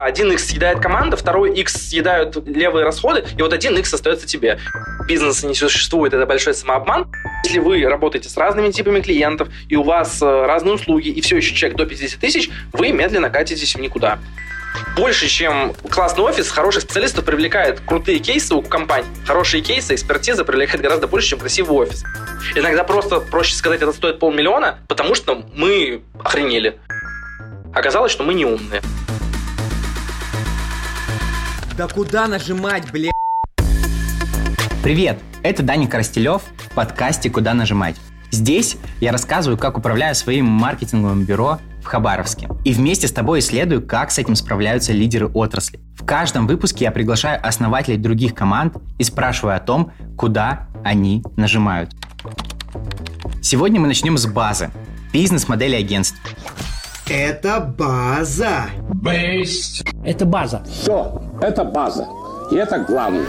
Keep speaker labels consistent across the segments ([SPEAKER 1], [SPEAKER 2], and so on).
[SPEAKER 1] Один X съедает команда, второй X съедают левые расходы, и вот один X остается тебе. Бизнеса не существует, это большой самообман. Если вы работаете с разными типами клиентов, и у вас э, разные услуги, и все еще чек до 50 тысяч, вы медленно катитесь в никуда. Больше, чем классный офис, хороших специалистов привлекает крутые кейсы у компаний. Хорошие кейсы, экспертиза привлекает гораздо больше, чем красивый офис. Иногда просто проще сказать, это стоит полмиллиона, потому что мы охренели. Оказалось, что мы не умные.
[SPEAKER 2] Да куда нажимать, бля?
[SPEAKER 3] Привет, это Даня Коростелев в подкасте «Куда нажимать». Здесь я рассказываю, как управляю своим маркетинговым бюро в Хабаровске. И вместе с тобой исследую, как с этим справляются лидеры отрасли. В каждом выпуске я приглашаю основателей других команд и спрашиваю о том, куда они нажимают. Сегодня мы начнем с базы. Бизнес-модели агентств.
[SPEAKER 2] Это база.
[SPEAKER 4] Base.
[SPEAKER 5] Это база.
[SPEAKER 4] Все, это база. И это главное.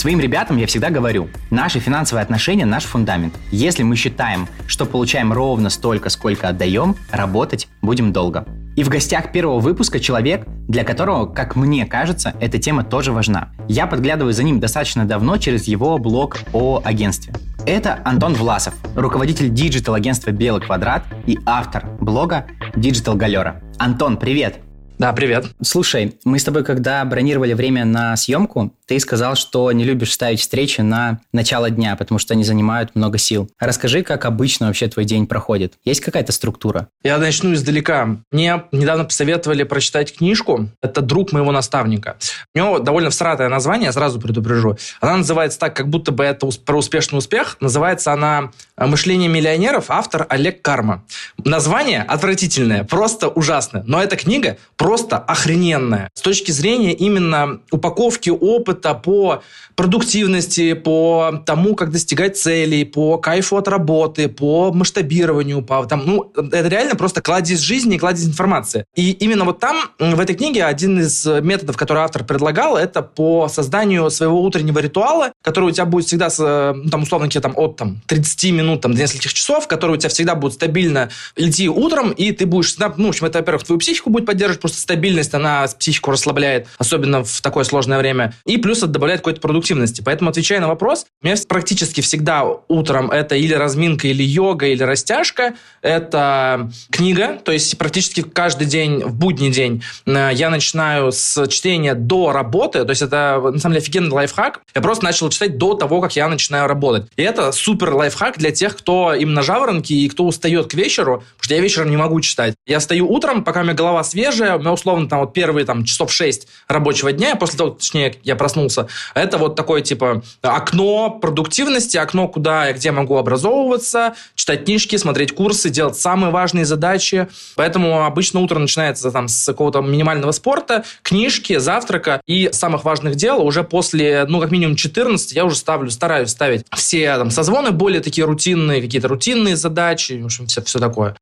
[SPEAKER 3] Своим ребятам я всегда говорю, наши финансовые отношения – наш фундамент. Если мы считаем, что получаем ровно столько, сколько отдаем, работать будем долго. И в гостях первого выпуска человек, для которого, как мне кажется, эта тема тоже важна. Я подглядываю за ним достаточно давно через его блог о агентстве. Это Антон Власов, руководитель диджитал-агентства «Белый квадрат» и автор блога Digital Галера. Антон, привет!
[SPEAKER 1] Да, привет.
[SPEAKER 3] Слушай, мы с тобой, когда бронировали время на съемку, ты сказал, что не любишь ставить встречи на начало дня, потому что они занимают много сил. Расскажи, как обычно вообще твой день проходит. Есть какая-то структура?
[SPEAKER 1] Я начну издалека. Мне недавно посоветовали прочитать книжку. Это друг моего наставника. У него довольно всратое название, сразу предупрежу. Она называется так, как будто бы это про успешный успех. Называется она «Мышление миллионеров», автор Олег Карма. Название отвратительное, просто ужасное. Но эта книга просто охрененная. С точки зрения именно упаковки опыта по продуктивности, по тому, как достигать целей, по кайфу от работы, по масштабированию, по там, ну, это реально просто кладезь жизни кладезь информации. И именно вот там, в этой книге, один из методов, который автор предлагал, это по созданию своего утреннего ритуала, который у тебя будет всегда, ну, там, условно, там, от там, 30 минут там, до нескольких часов, который у тебя всегда будет стабильно идти утром, и ты будешь ну, в общем, это, во-первых, твою психику будет поддерживать, просто стабильность, она психику расслабляет, особенно в такое сложное время, и плюс это добавляет какой-то продуктивности. Поэтому, отвечая на вопрос, у меня практически всегда утром это или разминка, или йога, или растяжка. Это книга, то есть практически каждый день, в будний день, э, я начинаю с чтения до работы. То есть это, на самом деле, офигенный лайфхак. Я просто начал читать до того, как я начинаю работать. И это супер лайфхак для тех, кто именно жаворонки и кто устает к вечеру, потому что я вечером не могу читать. Я стою утром, пока у меня голова свежая, у меня условно там вот первые там часов 6 рабочего дня, после того, точнее, я проснулся, это вот такое типа окно продуктивности, окно, куда и где могу образовываться, читать книжки, смотреть курсы, делать самые важные задачи. Поэтому обычно утро начинается там с какого-то минимального спорта, книжки, завтрака и самых важных дел. Уже после, ну, как минимум 14 я уже ставлю, стараюсь ставить все там созвоны более такие рутинные, какие-то рутинные задачи, в общем, все, все такое.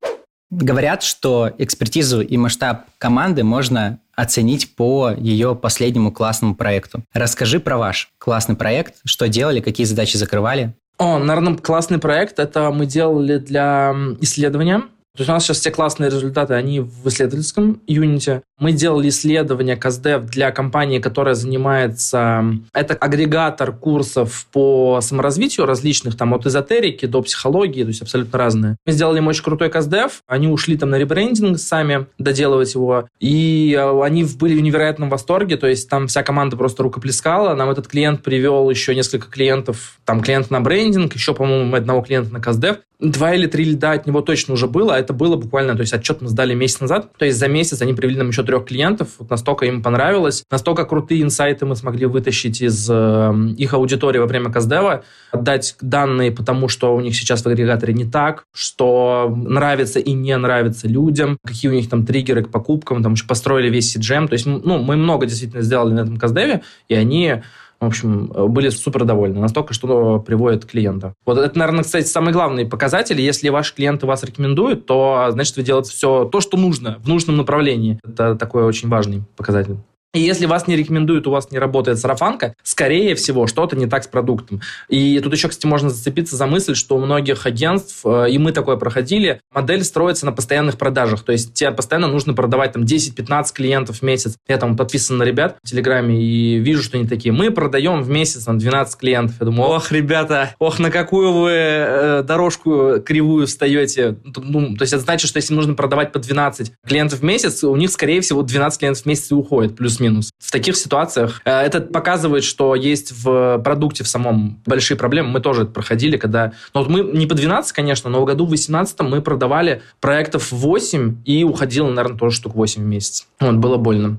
[SPEAKER 3] Говорят, что экспертизу и масштаб команды можно оценить по ее последнему классному проекту. Расскажи про ваш классный проект, что делали, какие задачи закрывали.
[SPEAKER 1] О, наверное, классный проект. Это мы делали для исследования то есть у нас сейчас все классные результаты, они в исследовательском юните. Мы делали исследование КАЗДЕВ для компании, которая занимается... Это агрегатор курсов по саморазвитию различных, там от эзотерики до психологии, то есть абсолютно разные. Мы сделали им очень крутой КАЗДЕВ, они ушли там на ребрендинг сами доделывать его, и а, они были в невероятном восторге, то есть там вся команда просто рукоплескала, нам этот клиент привел еще несколько клиентов, там клиент на брендинг, еще, по-моему, одного клиента на КАЗДЕВ. Два или три льда от него точно уже было, это было буквально, то есть отчет мы сдали месяц назад, то есть за месяц они привели нам еще трех клиентов, вот настолько им понравилось, настолько крутые инсайты мы смогли вытащить из э, их аудитории во время Каздева, отдать данные, потому что у них сейчас в агрегаторе не так, что нравится и не нравится людям, какие у них там триггеры к покупкам, там еще построили весь CGM, то есть ну, мы много действительно сделали на этом Каздеве, и они в общем, были супер довольны, настолько, что приводит клиента. Вот это, наверное, кстати, самый главный показатель. Если ваши клиенты вас рекомендуют, то, значит, вы делаете все то, что нужно, в нужном направлении. Это такой очень важный показатель. И если вас не рекомендуют, у вас не работает сарафанка, скорее всего, что-то не так с продуктом. И тут еще, кстати, можно зацепиться за мысль, что у многих агентств, э, и мы такое проходили, модель строится на постоянных продажах. То есть тебе постоянно нужно продавать там 10-15 клиентов в месяц. Я там подписан на ребят в Телеграме и вижу, что они такие. Мы продаем в месяц там 12 клиентов. Я думаю, ох, ребята, ох, на какую вы э, дорожку кривую встаете. Ну, то есть это значит, что если нужно продавать по 12 клиентов в месяц, у них, скорее всего, 12 клиентов в месяц и уходит, плюс плюс-минус. В таких ситуациях э, это показывает, что есть в продукте в самом большие проблемы. Мы тоже это проходили, когда... Ну, вот мы не по 12, конечно, но в году в 18 мы продавали проектов 8 и уходило, наверное, тоже штук 8 в месяц. Вот, было больно.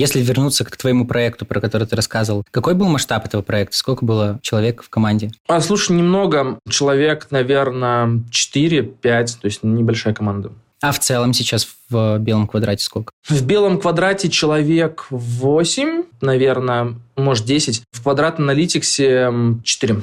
[SPEAKER 3] Если вернуться к твоему проекту, про который ты рассказывал, какой был масштаб этого проекта? Сколько было человек в команде?
[SPEAKER 1] А, слушай, немного. Человек, наверное, 4-5, то есть небольшая команда.
[SPEAKER 3] А в целом сейчас в белом квадрате сколько?
[SPEAKER 1] В белом квадрате человек 8, наверное, может 10. В квадрат аналитиксе 4.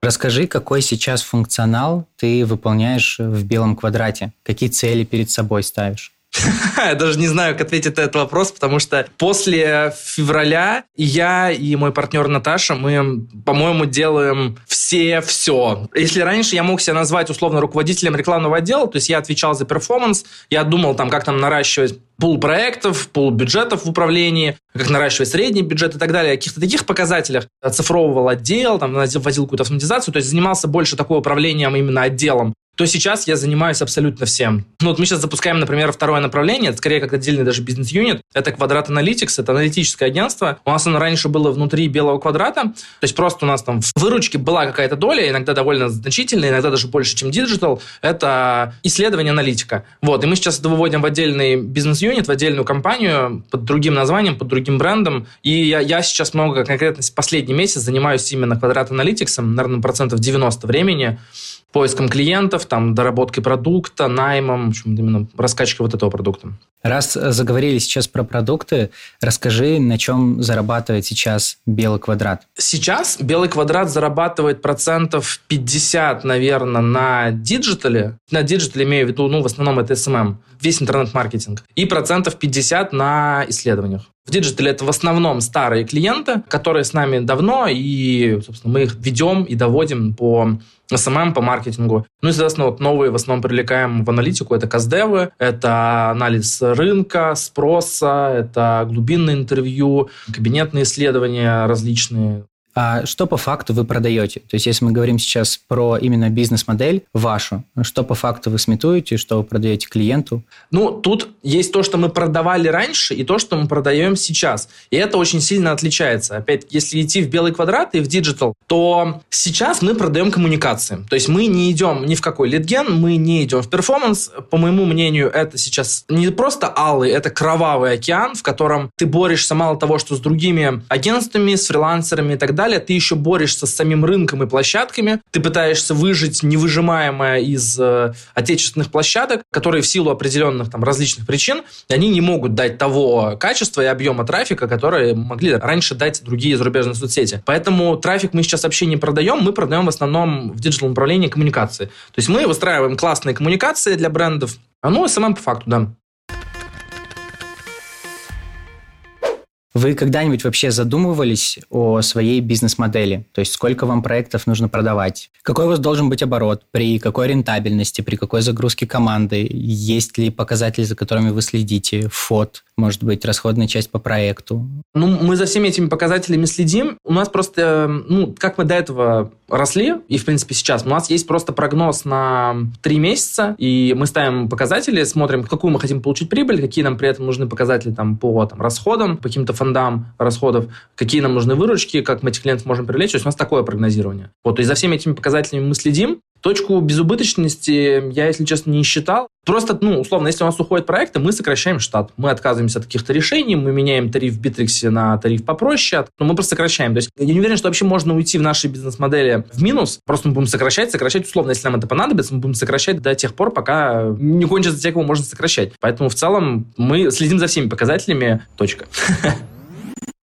[SPEAKER 3] Расскажи, какой сейчас функционал ты выполняешь в белом квадрате? Какие цели перед собой ставишь?
[SPEAKER 1] Я даже не знаю, как ответить на этот вопрос, потому что после февраля я и мой партнер Наташа, мы, по-моему, делаем все все. Если раньше я мог себя назвать условно руководителем рекламного отдела, то есть я отвечал за перформанс, я думал там, как там наращивать пул проектов, пул бюджетов в управлении, как наращивать средний бюджет и так далее, о каких-то таких показателях оцифровывал отдел, там, вводил какую-то автоматизацию, то есть занимался больше такой управлением именно отделом то сейчас я занимаюсь абсолютно всем. Ну, вот мы сейчас запускаем, например, второе направление, это скорее как отдельный даже бизнес-юнит. Это Квадрат Аналитикс, это аналитическое агентство. У нас оно раньше было внутри белого квадрата, то есть просто у нас там в выручке была какая-то доля, иногда довольно значительная, иногда даже больше, чем диджитал. Это исследование аналитика. Вот, и мы сейчас это выводим в отдельный бизнес-юнит, в отдельную компанию под другим названием, под другим брендом. И я, я сейчас много, конкретно последний месяц занимаюсь именно Квадрат Аналитиксом, наверное, процентов 90 времени поиском клиентов, там, доработкой продукта, наймом, в общем, именно раскачкой вот этого продукта.
[SPEAKER 3] Раз заговорили сейчас про продукты, расскажи, на чем зарабатывает сейчас Белый квадрат?
[SPEAKER 1] Сейчас Белый квадрат зарабатывает процентов 50, наверное, на диджитале. На диджитале имею в виду, ну, в основном это SMM, весь интернет-маркетинг. И процентов 50 на исследованиях. В диджитале это в основном старые клиенты, которые с нами давно, и, собственно, мы их ведем и доводим по SMM, по маркетингу. Ну и, соответственно, вот новые в основном привлекаем в аналитику. Это кастдевы, это анализ рынка, спроса, это глубинное интервью, кабинетные исследования различные.
[SPEAKER 3] А что по факту вы продаете? То есть, если мы говорим сейчас про именно бизнес-модель вашу, что по факту вы сметуете, что вы продаете клиенту?
[SPEAKER 1] Ну, тут есть то, что мы продавали раньше, и то, что мы продаем сейчас. И это очень сильно отличается. Опять, если идти в белый квадрат и в диджитал, то сейчас мы продаем коммуникации. То есть мы не идем ни в какой лидген, мы не идем в перформанс. По моему мнению, это сейчас не просто алый, это кровавый океан, в котором ты борешься мало того, что с другими агентствами, с фрилансерами и так далее, далее, ты еще борешься с самим рынком и площадками, ты пытаешься выжить невыжимаемое из э, отечественных площадок, которые в силу определенных там различных причин, они не могут дать того качества и объема трафика, которые могли раньше дать другие зарубежные соцсети. Поэтому трафик мы сейчас вообще не продаем, мы продаем в основном в диджитал направлении коммуникации. То есть мы выстраиваем классные коммуникации для брендов, а ну, SMM по факту, да.
[SPEAKER 3] Вы когда-нибудь вообще задумывались о своей бизнес-модели? То есть сколько вам проектов нужно продавать? Какой у вас должен быть оборот? При какой рентабельности? При какой загрузке команды? Есть ли показатели, за которыми вы следите? ФОТ? Может быть, расходная часть по проекту?
[SPEAKER 1] Ну, мы за всеми этими показателями следим. У нас просто, ну, как мы до этого росли, и, в принципе, сейчас, у нас есть просто прогноз на три месяца, и мы ставим показатели, смотрим, какую мы хотим получить прибыль, какие нам при этом нужны показатели там, по там, расходам, по каким-то фондам расходов, какие нам нужны выручки, как мы этих клиентов можем привлечь. То есть у нас такое прогнозирование. Вот, и за всеми этими показателями мы следим. Точку безубыточности я, если честно, не считал. Просто, ну, условно, если у нас уходят проекты, мы сокращаем штат. Мы отказываемся от каких-то решений, мы меняем тариф в Битриксе на тариф попроще, но мы просто сокращаем. То есть я не уверен, что вообще можно уйти в нашей бизнес-модели в минус. Просто мы будем сокращать, сокращать. Условно, если нам это понадобится, мы будем сокращать до тех пор, пока не кончится те, кого можно сокращать. Поэтому в целом мы следим за всеми показателями. Точка.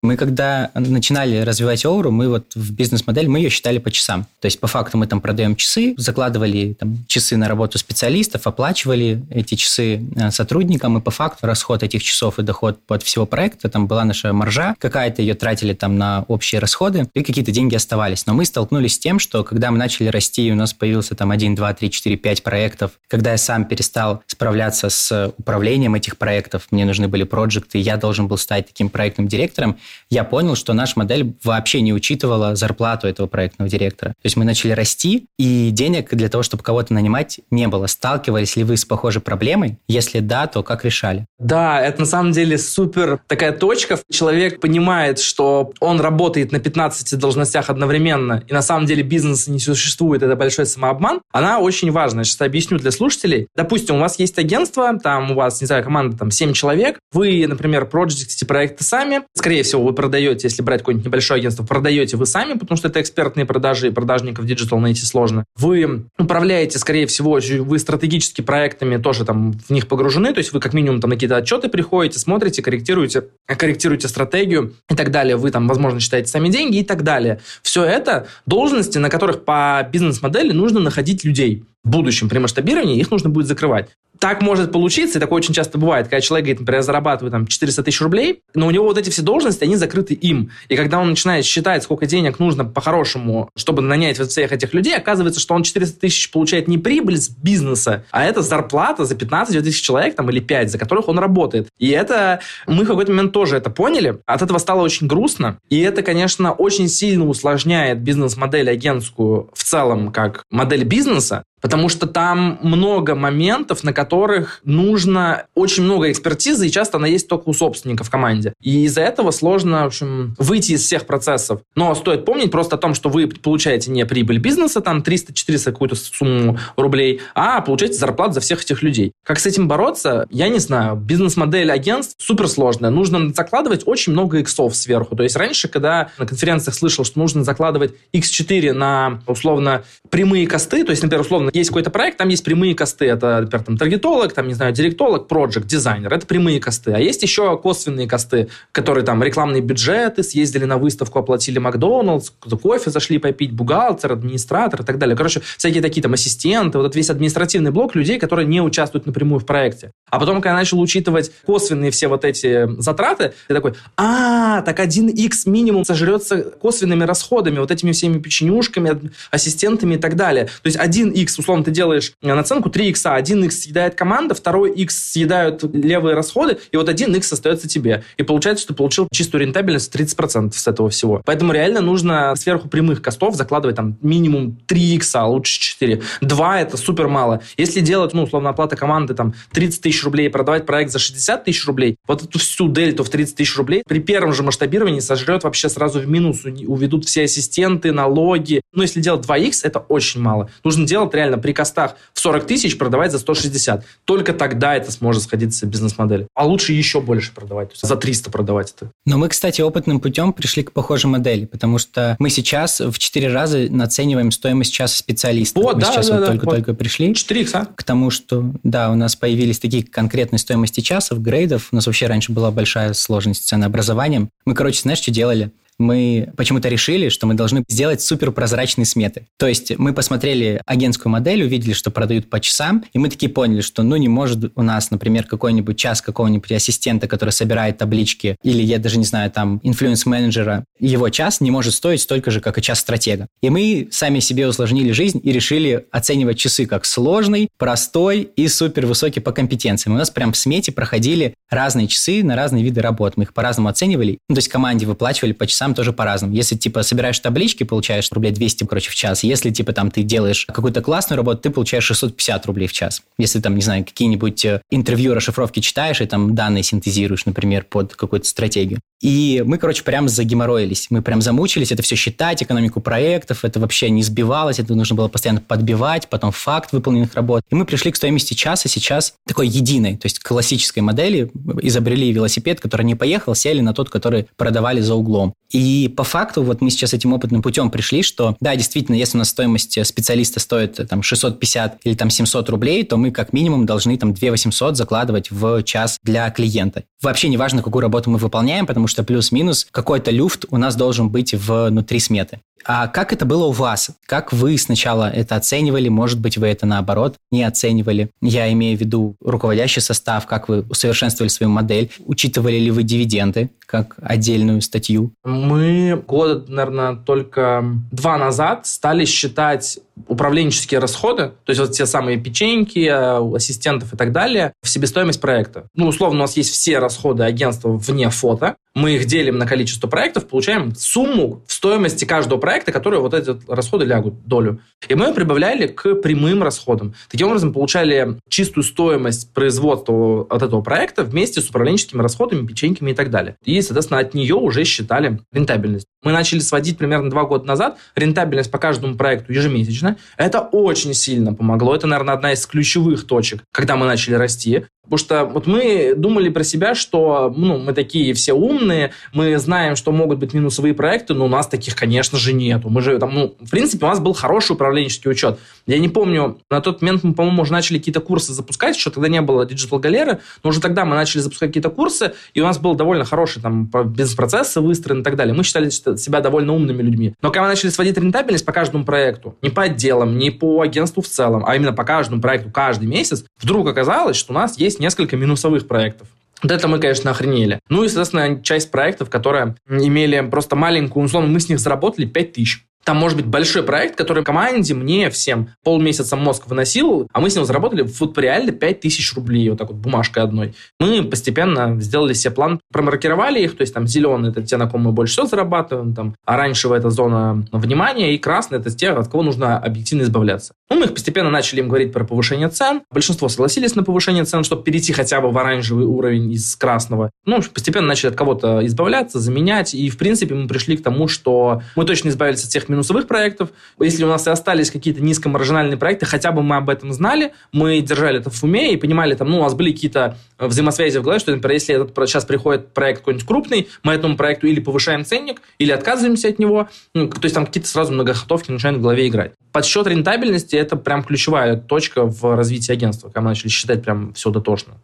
[SPEAKER 3] Мы когда начинали развивать Оуру, мы вот в бизнес-модель, мы ее считали по часам. То есть по факту мы там продаем часы, закладывали там, часы на работу специалистов, оплачивали эти часы э, сотрудникам, и по факту расход этих часов и доход под всего проекта, там была наша маржа, какая-то ее тратили там на общие расходы, и какие-то деньги оставались. Но мы столкнулись с тем, что когда мы начали расти, у нас появился там 1, 2, 3, 4, 5 проектов, когда я сам перестал справляться с управлением этих проектов, мне нужны были проекты, я должен был стать таким проектным директором, я понял, что наша модель вообще не учитывала зарплату этого проектного директора. То есть мы начали расти, и денег для того, чтобы кого-то нанимать, не было. Сталкивались ли вы с похожей проблемой? Если да, то как решали?
[SPEAKER 1] Да, это на самом деле супер такая точка. Человек понимает, что он работает на 15 должностях одновременно, и на самом деле бизнеса не существует, это большой самообман. Она очень важна. Сейчас объясню для слушателей. Допустим, у вас есть агентство, там у вас, не знаю, команда там 7 человек, вы, например, проектите проекты сами, скорее всего, вы продаете, если брать какое-нибудь небольшое агентство, продаете вы сами, потому что это экспертные продажи, и продажников диджитал найти сложно. Вы управляете, скорее всего, вы стратегически проектами тоже там в них погружены, то есть вы как минимум там на какие-то отчеты приходите, смотрите, корректируете, корректируете стратегию и так далее. Вы там, возможно, считаете сами деньги и так далее. Все это должности, на которых по бизнес-модели нужно находить людей в будущем при масштабировании их нужно будет закрывать так может получиться, и такое очень часто бывает, когда человек, говорит, например, зарабатывает там 400 тысяч рублей, но у него вот эти все должности, они закрыты им. И когда он начинает считать, сколько денег нужно по-хорошему, чтобы нанять вот всех этих людей, оказывается, что он 400 тысяч получает не прибыль с бизнеса, а это зарплата за 15 тысяч человек там, или 5, за которых он работает. И это мы в какой-то момент тоже это поняли. От этого стало очень грустно. И это, конечно, очень сильно усложняет бизнес-модель агентскую в целом как модель бизнеса, Потому что там много моментов, на которых нужно очень много экспертизы, и часто она есть только у собственника в команде. И из-за этого сложно, в общем, выйти из всех процессов. Но стоит помнить просто о том, что вы получаете не прибыль бизнеса, там 300-400 какую-то сумму рублей, а получаете зарплату за всех этих людей. Как с этим бороться, я не знаю. Бизнес-модель агентств суперсложная. Нужно закладывать очень много иксов сверху. То есть раньше, когда на конференциях слышал, что нужно закладывать x4 на, условно, прямые косты, то есть, например, условно, есть какой-то проект, там есть прямые косты. Это, например, там, таргетолог, там, не знаю, директолог, проект, дизайнер. Это прямые косты. А есть еще косвенные косты, которые там рекламные бюджеты, съездили на выставку, оплатили Макдоналдс, кофе зашли попить, бухгалтер, администратор и так далее. Короче, всякие такие там ассистенты, вот этот весь административный блок людей, которые не участвуют напрямую в проекте. А потом, когда я начал учитывать косвенные все вот эти затраты, я такой, а, так 1x минимум сожрется косвенными расходами, вот этими всеми печенюшками, ассистентами и так далее. То есть 1x, условно, ты делаешь наценку 3 икса, 1 x съедает команда, второй x съедают левые расходы, и вот 1 x остается тебе. И получается, что ты получил чистую рентабельность 30% с этого всего. Поэтому реально нужно сверху прямых костов закладывать там минимум 3 икса, а лучше 4. 2 это супер мало. Если делать, ну, условно, оплата команды там 30 тысяч рублей и продавать проект за 60 тысяч рублей, вот эту всю дельту в 30 тысяч рублей при первом же масштабировании сожрет вообще сразу в минус, уведут все ассистенты, налоги. Но если делать 2х, это очень мало. Нужно делать реально при костах в 40 тысяч продавать за 160. Только тогда это сможет сходиться бизнес-модель. А лучше еще больше продавать, то есть за 300 продавать это.
[SPEAKER 3] Но мы, кстати, опытным путем пришли к похожей модели, потому что мы сейчас в 4 раза нацениваем стоимость часа специалиста.
[SPEAKER 1] Вот,
[SPEAKER 3] мы
[SPEAKER 1] да,
[SPEAKER 3] сейчас
[SPEAKER 1] да,
[SPEAKER 3] вот
[SPEAKER 1] да,
[SPEAKER 3] только-только
[SPEAKER 1] вот.
[SPEAKER 3] пришли
[SPEAKER 1] 4 икса.
[SPEAKER 3] к тому, что, да, у нас появились такие конкретные стоимости часов, грейдов. У нас вообще раньше была большая сложность с ценообразованием. Мы, короче, знаешь, что делали? Мы почему-то решили, что мы должны сделать суперпрозрачные сметы. То есть мы посмотрели агентскую модель, увидели, что продают по часам, и мы такие поняли, что ну не может у нас, например, какой-нибудь час какого-нибудь ассистента, который собирает таблички, или я даже не знаю, там, инфлюенс-менеджера, его час не может стоить столько же, как и час стратега. И мы сами себе усложнили жизнь и решили оценивать часы как сложный, простой и супер высокий по компетенциям. У нас прям в смете проходили разные часы на разные виды работ. Мы их по-разному оценивали. Ну, то есть команде выплачивали по часам там тоже по-разному. Если, типа, собираешь таблички, получаешь рублей 200, короче, в час. Если, типа, там ты делаешь какую-то классную работу, ты получаешь 650 рублей в час. Если, там, не знаю, какие-нибудь э, интервью, расшифровки читаешь и там данные синтезируешь, например, под какую-то стратегию. И мы, короче, прям загеморроились. Мы прям замучились это все считать, экономику проектов. Это вообще не сбивалось, это нужно было постоянно подбивать, потом факт выполненных работ. И мы пришли к стоимости часа сейчас такой единой, то есть классической модели. Изобрели велосипед, который не поехал, сели на тот, который продавали за углом. И И по факту вот мы сейчас этим опытным путем пришли, что да, действительно, если у нас стоимость специалиста стоит там 650 или там 700 рублей, то мы как минимум должны там 2 800 закладывать в час для клиента. Вообще не важно, какую работу мы выполняем, потому что плюс-минус какой-то люфт у нас должен быть внутри сметы. А как это было у вас? Как вы сначала это оценивали? Может быть, вы это наоборот не оценивали? Я имею в виду руководящий состав, как вы усовершенствовали свою модель? Учитывали ли вы дивиденды как отдельную статью?
[SPEAKER 1] Мы года, наверное, только два назад стали считать управленческие расходы, то есть вот те самые печеньки, э, ассистентов и так далее, в себестоимость проекта. Ну, условно, у нас есть все расходы агентства вне фото, мы их делим на количество проектов, получаем сумму в стоимости каждого проекта, которые вот эти расходы лягут, долю. И мы прибавляли к прямым расходам. Таким образом, получали чистую стоимость производства от этого проекта вместе с управленческими расходами, печеньками и так далее. И, соответственно, от нее уже считали рентабельность. Мы начали сводить примерно два года назад рентабельность по каждому проекту ежемесячно. Это очень сильно помогло. Это, наверное, одна из ключевых точек, когда мы начали расти. Потому что вот мы думали про себя, что ну, мы такие все умные, мы знаем, что могут быть минусовые проекты, но у нас таких, конечно же, нету. Мы же там, ну, в принципе, у нас был хороший управленческий учет. Я не помню, на тот момент мы, по-моему, уже начали какие-то курсы запускать, еще тогда не было Digital Галеры, но уже тогда мы начали запускать какие-то курсы, и у нас был довольно хороший там бизнес-процессы выстроены и так далее. Мы считали себя довольно умными людьми. Но когда мы начали сводить рентабельность по каждому проекту, не по отделам, не по агентству в целом, а именно по каждому проекту каждый месяц, вдруг оказалось, что у нас есть несколько минусовых проектов. Вот это мы, конечно, охренели. Ну и, соответственно, часть проектов, которые имели просто маленькую, условно, мы с них заработали 5 тысяч. Там может быть большой проект, который команде, мне, всем полмесяца мозг выносил, а мы с ним заработали вот реально 5000 рублей, вот так вот бумажкой одной. Мы постепенно сделали себе план, промаркировали их, то есть там зеленый – это те, на ком мы больше всего зарабатываем, там оранжевая – это зона внимания, и красный – это те, от кого нужно объективно избавляться. Ну, мы их постепенно начали им говорить про повышение цен. Большинство согласились на повышение цен, чтобы перейти хотя бы в оранжевый уровень из красного. Ну, постепенно начали от кого-то избавляться, заменять, и, в принципе, мы пришли к тому, что мы точно избавились от тех минусовых проектов. Если у нас и остались какие-то низкомаржинальные проекты, хотя бы мы об этом знали, мы держали это в уме и понимали, там, ну, у нас были какие-то взаимосвязи в голове, что, например, если этот, сейчас приходит проект какой-нибудь крупный, мы этому проекту или повышаем ценник, или отказываемся от него. Ну, то есть там какие-то сразу многохотовки начинают в голове играть. Подсчет рентабельности – это прям ключевая точка в развитии агентства, когда мы начали считать прям все дотошно.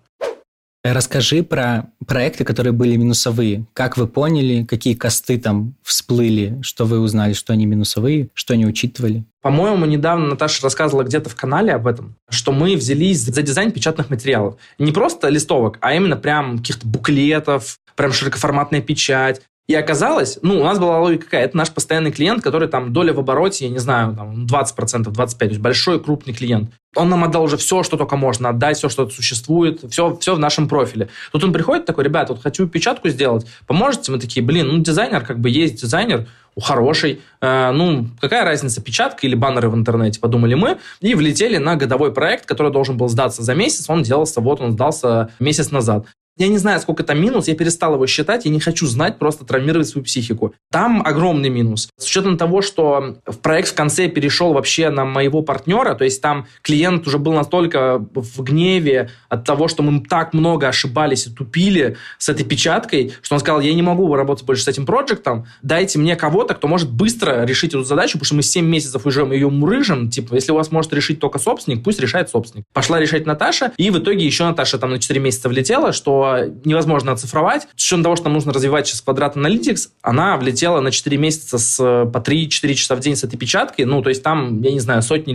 [SPEAKER 3] Расскажи про проекты, которые были минусовые. Как вы поняли, какие косты там всплыли, что вы узнали, что они минусовые, что не учитывали?
[SPEAKER 1] По-моему, недавно Наташа рассказывала где-то в канале об этом, что мы взялись за дизайн печатных материалов. Не просто листовок, а именно прям каких-то буклетов, прям широкоформатная печать. И оказалось, ну, у нас была логика какая, это наш постоянный клиент, который там доля в обороте, я не знаю, там 20%, 25%, то есть большой крупный клиент. Он нам отдал уже все, что только можно отдать, все, что существует, все, все в нашем профиле. Тут он приходит такой, ребята, вот хочу печатку сделать, поможете? Мы такие, блин, ну, дизайнер как бы есть дизайнер, хороший. Э, ну, какая разница, печатка или баннеры в интернете, подумали мы. И влетели на годовой проект, который должен был сдаться за месяц. Он делался, вот он сдался месяц назад. Я не знаю, сколько там минус, я перестал его считать, я не хочу знать, просто травмировать свою психику. Там огромный минус. С учетом того, что в проект в конце перешел вообще на моего партнера, то есть там клиент уже был настолько в гневе от того, что мы так много ошибались и тупили с этой печаткой, что он сказал, я не могу работать больше с этим проектом, дайте мне кого-то, кто может быстро решить эту задачу, потому что мы 7 месяцев уже ее мурыжим, типа, если у вас может решить только собственник, пусть решает собственник. Пошла решать Наташа, и в итоге еще Наташа там на 4 месяца влетела, что невозможно оцифровать. С учетом того, что нам нужно развивать сейчас квадрат Analytics, она влетела на 4 месяца с, по 3-4 часа в день с этой печаткой. Ну, то есть там, я не знаю, сотни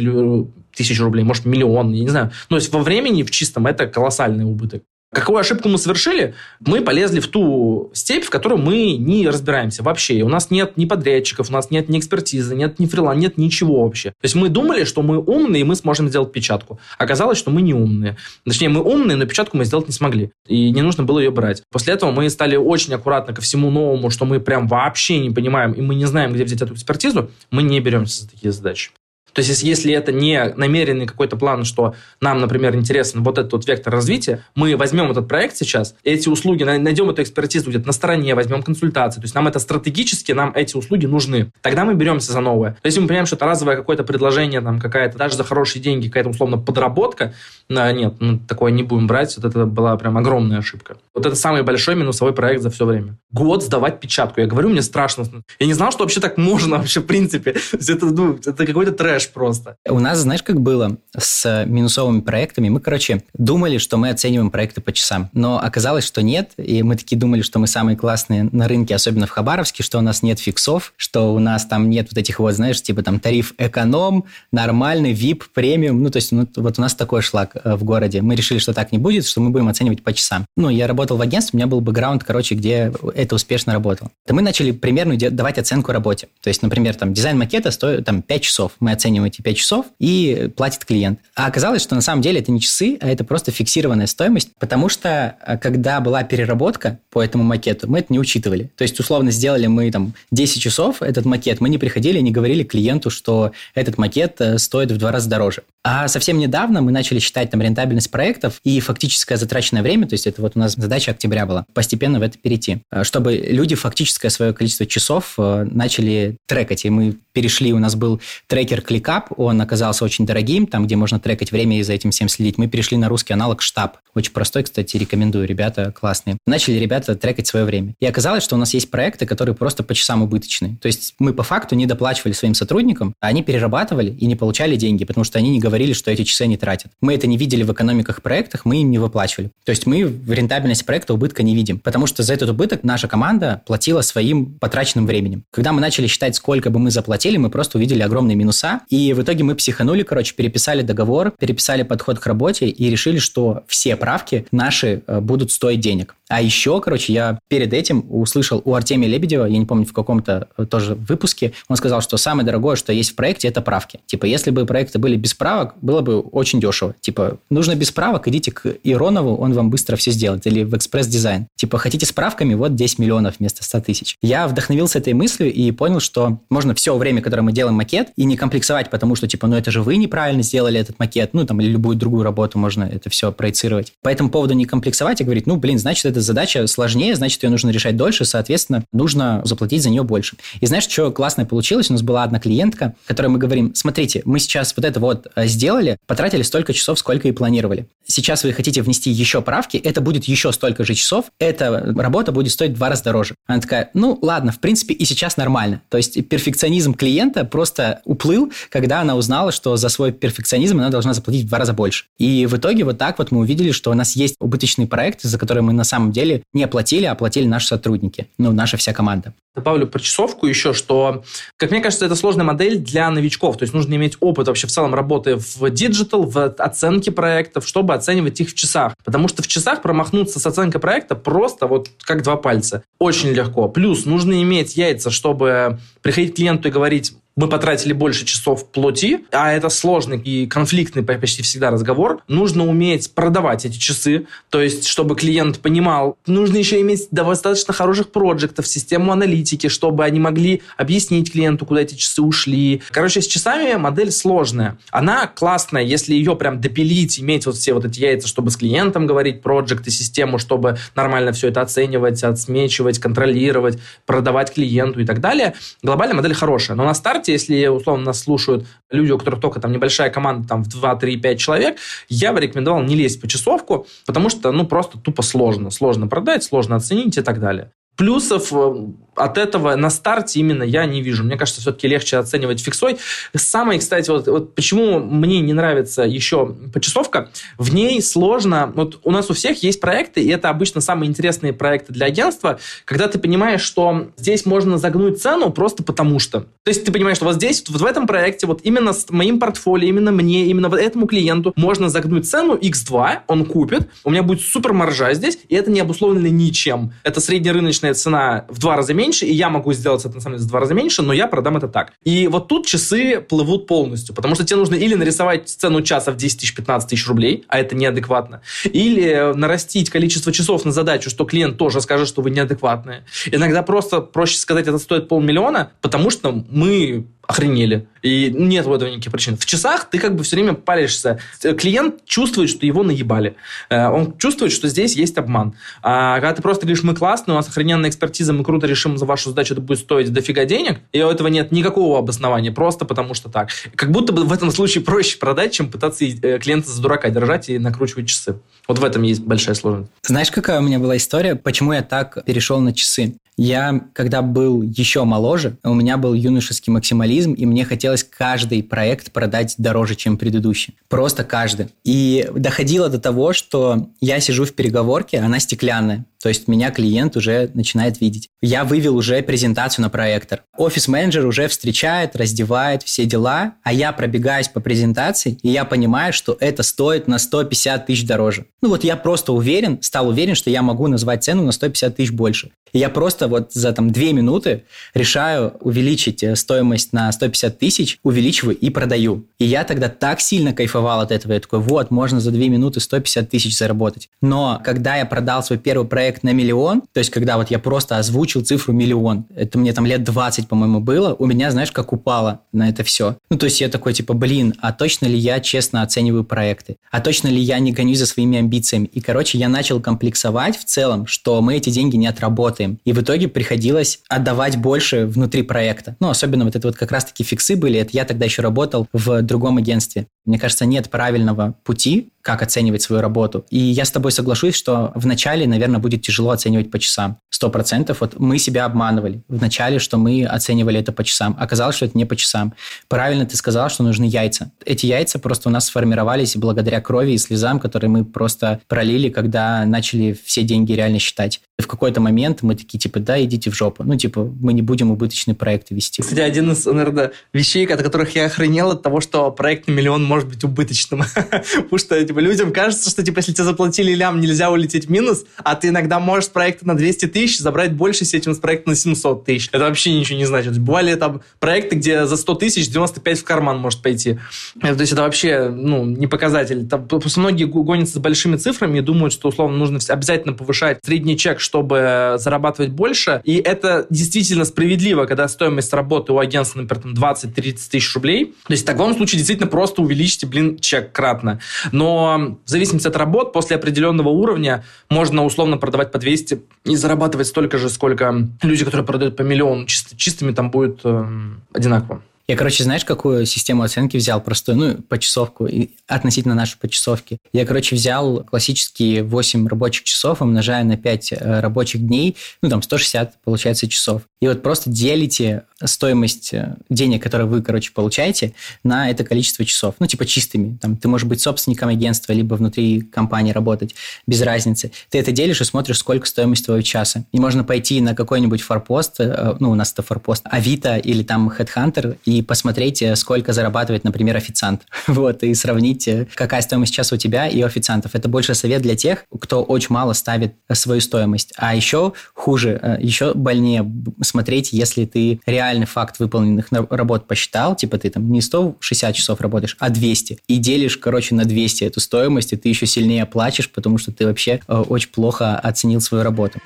[SPEAKER 1] тысяч рублей, может, миллион, я не знаю. Ну, то есть во времени в чистом это колоссальный убыток. Какую ошибку мы совершили? Мы полезли в ту степь, в которой мы не разбираемся вообще. У нас нет ни подрядчиков, у нас нет ни экспертизы, нет ни фрилан, нет ничего вообще. То есть мы думали, что мы умные, и мы сможем сделать печатку. Оказалось, что мы не умные. Точнее, мы умные, но печатку мы сделать не смогли. И не нужно было ее брать. После этого мы стали очень аккуратно ко всему новому, что мы прям вообще не понимаем, и мы не знаем, где взять эту экспертизу. Мы не беремся за такие задачи. То есть, если, это не намеренный какой-то план, что нам, например, интересен вот этот вот вектор развития, мы возьмем этот проект сейчас, эти услуги, найдем эту экспертизу где-то на стороне, возьмем консультации. То есть, нам это стратегически, нам эти услуги нужны. Тогда мы беремся за новое. То есть, мы понимаем, что это разовое какое-то предложение, там какая-то, даже за хорошие деньги, какая-то условно подработка, нет, ну, такое не будем брать. Вот это была прям огромная ошибка. Вот это самый большой минусовой проект за все время. Год сдавать печатку. Я говорю, мне страшно. Я не знал, что вообще так можно вообще, в принципе. Это, ну, это какой-то трэш просто.
[SPEAKER 3] У нас, знаешь, как было с минусовыми проектами? Мы, короче, думали, что мы оцениваем проекты по часам. Но оказалось, что нет. И мы такие думали, что мы самые классные на рынке, особенно в Хабаровске, что у нас нет фиксов, что у нас там нет вот этих вот, знаешь, типа там тариф эконом, нормальный, VIP, премиум. Ну, то есть ну, вот у нас такой шлак э, в городе. Мы решили, что так не будет, что мы будем оценивать по часам. Ну, я работал в агентстве, у меня был бэкграунд, короче, где это успешно работало. То мы начали примерно давать оценку работе. То есть, например, там дизайн макета стоит там 5 часов. Мы оцениваем эти 5 часов и платит клиент. А оказалось, что на самом деле это не часы, а это просто фиксированная стоимость, потому что э, когда была переработка по этому макету, мы это не учитывали. То есть, условно, сделали мы там 10 часов этот макет, мы не приходили и не говорили клиенту, что этот макет э, стоит в два раза дороже. А совсем недавно мы начали считать там рентабельность проектов и фактическое затраченное время, то есть это вот у нас задача октября была, постепенно в это перейти, э, чтобы люди фактическое свое количество часов начали трекать. И мы перешли, у нас был трекер ClickUp, он оказался очень дорогим, там, где можно трекать время и за этим всем следить. Мы перешли на русский аналог штаб. Очень простой, кстати, рекомендую, ребята классные. Начали ребята трекать свое время. И оказалось, что у нас есть проекты, которые просто по часам убыточные. То есть мы по факту не доплачивали своим сотрудникам, а они перерабатывали и не получали деньги, потому что они не говорили, что эти часы не тратят. Мы это не видели в экономиках проектах, мы им не выплачивали. То есть мы в рентабельности проекта убытка не видим, потому что за этот убыток наша команда платила своим потраченным временем. Когда мы начали считать, сколько бы мы заплатили, мы просто увидели огромные минуса, и в итоге мы психанули, короче, переписали договор, переписали подход к работе и решили, что все правки наши э, будут стоить денег. А еще, короче, я перед этим услышал у Артемия Лебедева, я не помню, в каком-то э, тоже выпуске, он сказал, что самое дорогое, что есть в проекте, это правки. Типа, если бы проекты были без правок, было бы очень дешево. Типа, нужно без правок, идите к Иронову, он вам быстро все сделает. Или в экспресс-дизайн. Типа, хотите с правками, вот 10 миллионов вместо 100 тысяч. Я вдохновился этой мыслью и понял, что можно все время, которое мы делаем макет, и не комплексовать, потому что, типа, ну это же вы неправильно сделали этот макет, ну там, или любую другую работу можно это все проецировать. По этому поводу не комплексовать и говорить, ну, блин, значит, эта задача сложнее, значит, ее нужно решать дольше, соответственно, нужно заплатить за нее больше. И знаешь, что классное получилось? У нас была одна клиентка, которой мы говорим, смотрите, мы сейчас вот это вот э, сделали, потратили столько часов, сколько и планировали. Сейчас вы хотите внести еще правки, это будет еще столько же часов, эта работа будет стоить в два раза дороже. Она такая, ну, ладно, в принципе, и сейчас нормально. То есть перфекционизм клиента просто уплыл, когда она узнала, что за свой перфекционизм она должна заплатить в два раза больше. И в итоге вот так вот мы увидели, что у нас есть убыточный проект, за который мы на самом деле не оплатили, а оплатили наши сотрудники, ну, наша вся команда.
[SPEAKER 1] Добавлю про часовку еще, что, как мне кажется, это сложная модель для новичков. То есть нужно иметь опыт вообще в целом работы в диджитал, в оценке проектов, чтобы оценивать их в часах. Потому что в часах промахнуться с оценкой проекта просто вот как два пальца. Очень легко. Плюс нужно иметь яйца, чтобы приходить к клиенту и говорить, мы потратили больше часов плати, а это сложный и конфликтный почти всегда разговор, нужно уметь продавать эти часы, то есть, чтобы клиент понимал, нужно еще иметь достаточно хороших проектов, систему аналитики, чтобы они могли объяснить клиенту, куда эти часы ушли. Короче, с часами модель сложная. Она классная, если ее прям допилить, иметь вот все вот эти яйца, чтобы с клиентом говорить, проекты, систему, чтобы нормально все это оценивать, отсмечивать, контролировать, продавать клиенту и так далее. Глобальная модель хорошая, но на старте формате, если условно нас слушают люди, у которых только там небольшая команда, там в 2, 3, 5 человек, я бы рекомендовал не лезть по часовку, потому что, ну, просто тупо сложно. Сложно продать, сложно оценить и так далее. Плюсов э, от этого на старте именно я не вижу. Мне кажется, все-таки легче оценивать фиксой. Самое, кстати, вот, вот почему мне не нравится еще почасовка, в ней сложно... Вот у нас у всех есть проекты, и это обычно самые интересные проекты для агентства, когда ты понимаешь, что здесь можно загнуть цену просто потому что. То есть ты понимаешь, что вот здесь, вот в этом проекте, вот именно с моим портфолио, именно мне, именно вот этому клиенту можно загнуть цену x2, он купит, у меня будет супер маржа здесь, и это не обусловлено ничем. Это среднерыночная рыночная цена в два раза меньше, и я могу сделать это на самом деле в два раза меньше, но я продам это так. И вот тут часы плывут полностью, потому что тебе нужно или нарисовать цену часа в 10 тысяч, 15 тысяч рублей, а это неадекватно, или нарастить количество часов на задачу, что клиент тоже скажет, что вы неадекватные. Иногда просто проще сказать, это стоит полмиллиона, потому что мы охренели. И нет в этом никаких причин. В часах ты как бы все время палишься. Клиент чувствует, что его наебали. Э, он чувствует, что здесь есть обман. А когда ты просто говоришь, мы классные, у нас охрененная экспертиза, мы круто решим за вашу задачу, это будет стоить дофига денег, и у этого нет никакого обоснования, просто потому что так. Как будто бы в этом случае проще продать, чем пытаться э, клиента за дурака держать и накручивать часы. Вот в этом есть большая сложность.
[SPEAKER 3] Знаешь, какая у меня была история, почему я так перешел на часы? Я, когда был еще моложе, у меня был юношеский максимализм, и мне хотелось каждый проект продать дороже, чем предыдущий. Просто каждый. И доходило до того, что я сижу в переговорке, она стеклянная. То есть меня клиент уже начинает видеть. Я вывел уже презентацию на проектор. Офис-менеджер уже встречает, раздевает, все дела, а я пробегаюсь по презентации, и я понимаю, что это стоит на 150 тысяч дороже. Ну вот я просто уверен, стал уверен, что я могу назвать цену на 150 тысяч больше. И я просто вот за там две минуты решаю увеличить э, стоимость на 150 тысяч, увеличиваю и продаю. И я тогда так сильно кайфовал от этого. Я такой, вот, можно за две минуты 150 тысяч заработать. Но когда я продал свой первый проект на миллион, то есть когда вот я просто озвучил цифру миллион, это мне там лет 20, по-моему, было, у меня, знаешь, как упало на это все. Ну, то есть я такой, типа, блин, а точно ли я честно оцениваю проекты? А точно ли я не гонюсь за своими амбициями? И, короче, я начал комплексовать в целом, что мы эти деньги не отработаем. И в итоге приходилось отдавать больше внутри проекта. Ну, особенно вот это вот как раз-таки фиксы были. Это я тогда еще работал в другом агентстве. Мне кажется, нет правильного пути, как оценивать свою работу. И я с тобой соглашусь, что вначале, наверное, будет тяжело оценивать по часам. Сто процентов. Вот мы себя обманывали в начале, что мы оценивали это по часам. Оказалось, что это не по часам. Правильно ты сказал, что нужны яйца. Эти яйца просто у нас сформировались благодаря крови и слезам, которые мы просто пролили, когда начали все деньги реально считать. И в какой-то момент мы такие, типа, да, идите в жопу. Ну, типа, мы не будем убыточные проекты вести.
[SPEAKER 1] Кстати, один из, наверное, вещей, от которых я охренел, от того, что проект на миллион может быть убыточным. Потому что, типа, людям кажется, что, типа, если тебе заплатили лям, нельзя улететь в минус, а ты иногда можешь с проекта на 200 тысяч забрать больше себе, чем с проекта на 700 тысяч. Это вообще ничего не значит. Бывали там проекты, где за 100 тысяч 95 в карман может пойти. То есть это вообще, ну, не показатель. Там, просто многие гонятся с большими цифрами и думают, что, условно, нужно обязательно повышать средний чек, чтобы зарабатывать больше. И это действительно справедливо, когда стоимость работы у агентства, например, там 20-30 тысяч рублей. То есть в таком случае действительно просто увеличите, блин, чек кратно. Но в зависимости от работ, после определенного уровня можно условно продавать по 200 и зарабатывать столько же, сколько люди, которые продают по миллиону. Чисто, чистыми там будет э, одинаково.
[SPEAKER 3] Я, короче, знаешь, какую систему оценки взял? Простую, ну, почасовку, и относительно нашей почасовки. Я, короче, взял классические 8 рабочих часов, умножая на 5 э, рабочих дней, ну, там, 160, получается, часов. И вот просто делите стоимость э, денег, которые вы, короче, получаете, на это количество часов. Ну, типа чистыми. Там, ты можешь быть собственником агентства, либо внутри компании работать, без разницы. Ты это делишь и смотришь, сколько стоимость твоего часа. И можно пойти на какой-нибудь форпост, э, ну, у нас это форпост, Авито или там Headhunter, и и посмотреть, э, сколько зарабатывает, например, официант. Вот, и сравнить, э, какая стоимость часа у тебя и у официантов. Это больше совет для тех, кто очень мало ставит э, свою стоимость. А еще хуже, еще больнее смотреть, если ты реальный факт выполненных работ посчитал, типа ты там не 160 часов работаешь, а 200, и делишь, короче, на 200 эту стоимость, и ты еще сильнее плачешь, потому что ты вообще очень плохо оценил свою работу.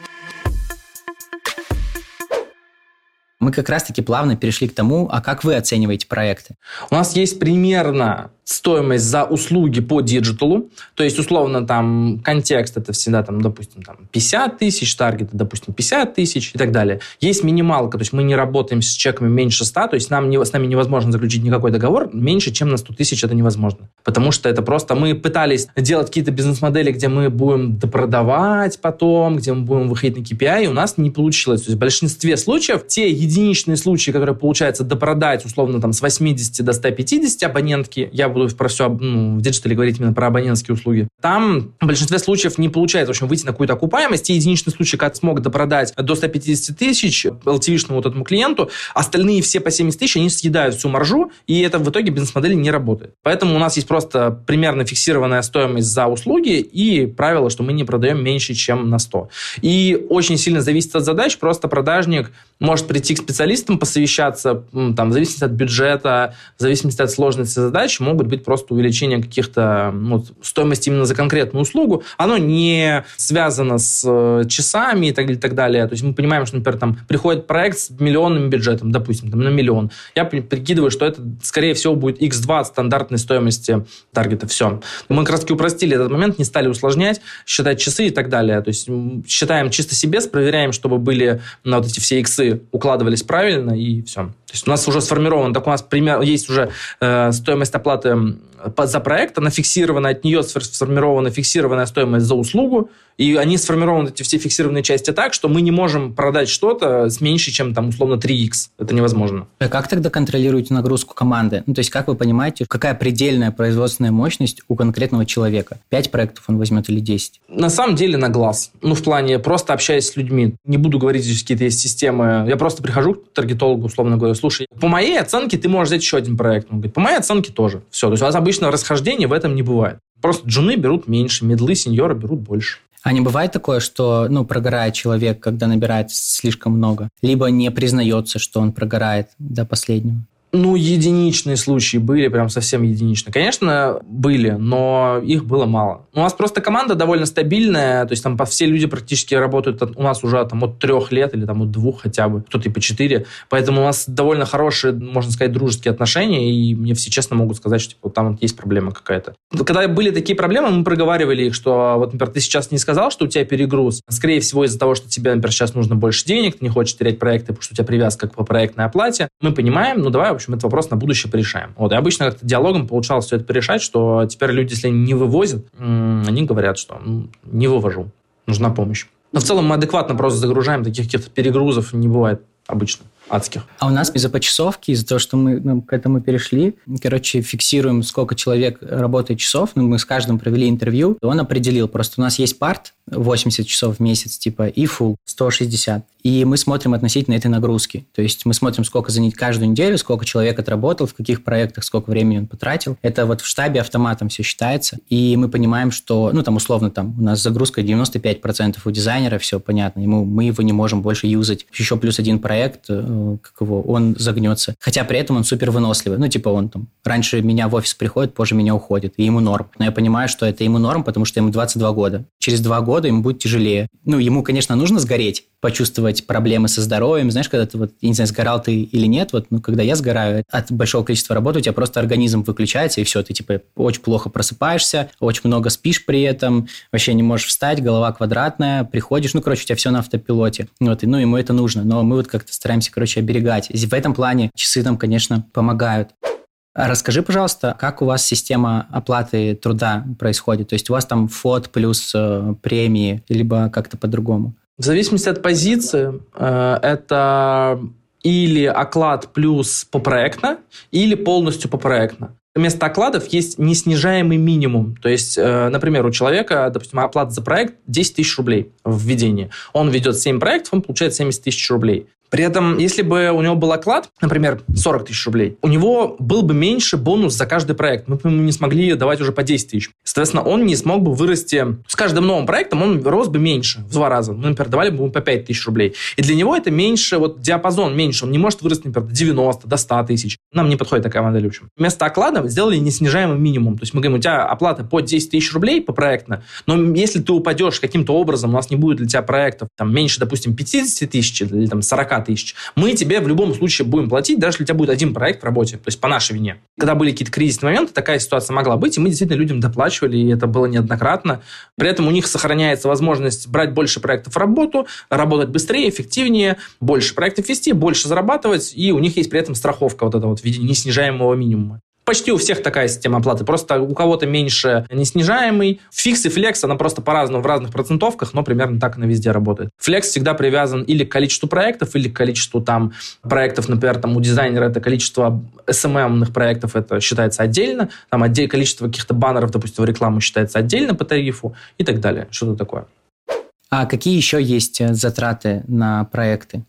[SPEAKER 3] Мы как раз-таки плавно перешли к тому, а как вы оцениваете проекты?
[SPEAKER 1] У нас есть примерно стоимость за услуги по диджиталу. То есть, условно, там, контекст это всегда, там, допустим, там, 50 тысяч, таргет, допустим, 50 тысяч и так далее. Есть минималка, то есть мы не работаем с чеками меньше 100, то есть нам не, с нами невозможно заключить никакой договор, меньше, чем на 100 тысяч это невозможно. Потому что это просто, мы пытались делать какие-то бизнес-модели, где мы будем допродавать потом, где мы будем выходить на KPI, и у нас не получилось. То есть в большинстве случаев те единичные случаи, которые получается допродать, условно, там, с 80 до 150 абонентки, я буду про все ну, в диджитале говорить именно про абонентские услуги. Там в большинстве случаев не получается, в общем, выйти на какую-то окупаемость. И единичный случай, когда смог допродать до 150 тысяч LTV-шному вот этому клиенту, остальные все по 70 тысяч, они съедают всю маржу, и это в итоге бизнес-модель не работает. Поэтому у нас есть просто примерно фиксированная стоимость за услуги и правило, что мы не продаем меньше, чем на 100. И очень сильно зависит от задач, просто продажник может прийти к специалистам, посовещаться, там, в зависимости от бюджета, в зависимости от сложности задач, могут могут быть просто увеличение каких-то ну, стоимости именно за конкретную услугу. Оно не связано с э, часами и так, и так далее. То есть мы понимаем, что, например, там приходит проект с миллионным бюджетом, допустим, там, на миллион. Я прикидываю, что это, скорее всего, будет x2 от стандартной стоимости таргета. Все. Мы как раз таки упростили этот момент, не стали усложнять, считать часы и так далее. То есть считаем чисто себе, проверяем, чтобы были на вот эти все иксы укладывались правильно, и все. То есть у нас уже сформирован, так у нас пример, есть уже э, стоимость оплаты за проект, она фиксирована, от нее сформирована фиксированная стоимость за услугу, и они сформированы, эти все фиксированные части, так, что мы не можем продать что-то с меньше, чем там условно 3x. Это невозможно.
[SPEAKER 3] А как тогда контролируете нагрузку команды? Ну, то есть как вы понимаете, какая предельная производственная мощность у конкретного человека? 5 проектов он возьмет или 10?
[SPEAKER 1] На самом деле на глаз. Ну, в плане просто общаясь с людьми. Не буду говорить, здесь какие-то есть системы. Я просто прихожу к таргетологу, условно говоря, слушай, по моей оценке ты можешь взять еще один проект. Он говорит, по моей оценке тоже. Все. То есть у вас обычно расхождения в этом не бывает. Просто джуны берут меньше, медлы, сеньоры берут больше.
[SPEAKER 3] А не бывает такое, что, ну, прогорает человек, когда набирает слишком много? Либо не признается, что он прогорает до последнего?
[SPEAKER 1] Ну, единичные случаи были, прям совсем единичные. Конечно, были, но их было мало. У нас просто команда довольно стабильная, то есть там все люди практически работают у нас уже там от трех лет или там от двух хотя бы, кто-то и по четыре. Поэтому у нас довольно хорошие, можно сказать, дружеские отношения, и мне все честно могут сказать, что типа, там есть проблема какая-то. Когда были такие проблемы, мы проговаривали их, что вот, например, ты сейчас не сказал, что у тебя перегруз. Скорее всего, из-за того, что тебе, например, сейчас нужно больше денег, ты не хочешь терять проекты, потому что у тебя привязка к проектной оплате. Мы понимаем, ну давай, в общем, этот вопрос на будущее порешаем. Вот, и обычно как-то диалогом получалось все это порешать, что теперь люди, если не вывозят, они говорят, что не вывожу, нужна помощь. Но в целом мы адекватно просто загружаем, таких каких-то перегрузов не бывает обычно адских.
[SPEAKER 3] А у нас из-за почасовки, из-за того, что мы ну, к этому перешли, короче, фиксируем, сколько человек работает часов, ну, мы с каждым провели интервью, он определил, просто у нас есть парт, 80 часов в месяц, типа, и full 160. И мы смотрим относительно этой нагрузки. То есть мы смотрим, сколько за каждую неделю, сколько человек отработал, в каких проектах, сколько времени он потратил. Это вот в штабе автоматом все считается. И мы понимаем, что, ну, там, условно, там, у нас загрузка 95% у дизайнера, все понятно. Ему, мы его не можем больше юзать. Еще плюс один проект, э, как его, он загнется. Хотя при этом он супер выносливый. Ну, типа, он там раньше меня в офис приходит, позже меня уходит. И ему норм. Но я понимаю, что это ему норм, потому что ему 22 года. Через два года ему будет тяжелее. Ну, ему, конечно, нужно сгореть, почувствовать проблемы со здоровьем. Знаешь, когда ты вот, я не знаю, сгорал ты или нет, вот, ну, когда я сгораю от большого количества работы, у тебя просто организм выключается, и все, ты, типа, очень плохо просыпаешься, очень много спишь при этом, вообще не можешь встать, голова квадратная, приходишь, ну, короче, у тебя все на автопилоте. Вот, и, ну, ему это нужно, но мы вот как-то стараемся, короче, оберегать. В этом плане часы нам, конечно, помогают. А расскажи, пожалуйста, как у вас система оплаты труда происходит? То есть у вас там фот плюс э, премии, либо как-то по-другому?
[SPEAKER 1] В зависимости от позиции, э, это или оклад плюс попроектно, или полностью попроектно. Вместо окладов есть неснижаемый минимум. То есть, э, например, у человека, допустим, оплата за проект 10 тысяч рублей в введении. Он ведет 7 проектов, он получает 70 тысяч рублей. При этом, если бы у него был оклад, например, 40 тысяч рублей, у него был бы меньше бонус за каждый проект. Мы ему не смогли давать уже по 10 тысяч. Соответственно, он не смог бы вырасти... С каждым новым проектом он рос бы меньше, в два раза. Мы, например, давали бы ему по 5 тысяч рублей. И для него это меньше, вот диапазон меньше. Он не может вырасти, например, до 90, до 100 тысяч. Нам не подходит такая модель, в общем. Вместо оклада сделали неснижаемый минимум. То есть мы говорим, у тебя оплата по 10 тысяч рублей по проектно, но если ты упадешь каким-то образом, у нас не будет для тебя проектов там меньше, допустим, 50 тысяч или там 40 тысяч, мы тебе в любом случае будем платить, даже если у тебя будет один проект в работе, то есть по нашей вине. Когда были какие-то кризисные моменты, такая ситуация могла быть, и мы действительно людям доплачивали, и это было неоднократно. При этом у них сохраняется возможность брать больше проектов в работу, работать быстрее, эффективнее, больше проектов вести, больше зарабатывать, и у них есть при этом страховка вот эта вот в виде неснижаемого минимума. Почти у всех такая система оплаты. Просто у кого-то меньше неснижаемый. Фикс и флекс, она просто по-разному в разных процентовках, но примерно так она везде работает. Флекс всегда привязан или к количеству проектов, или к количеству там проектов, например, там у дизайнера это количество SMM-ных проектов, это считается отдельно. Там отдельное количество каких-то баннеров, допустим, в рекламу считается отдельно по тарифу и так далее. Что-то такое.
[SPEAKER 3] А какие еще есть э, затраты на проекты?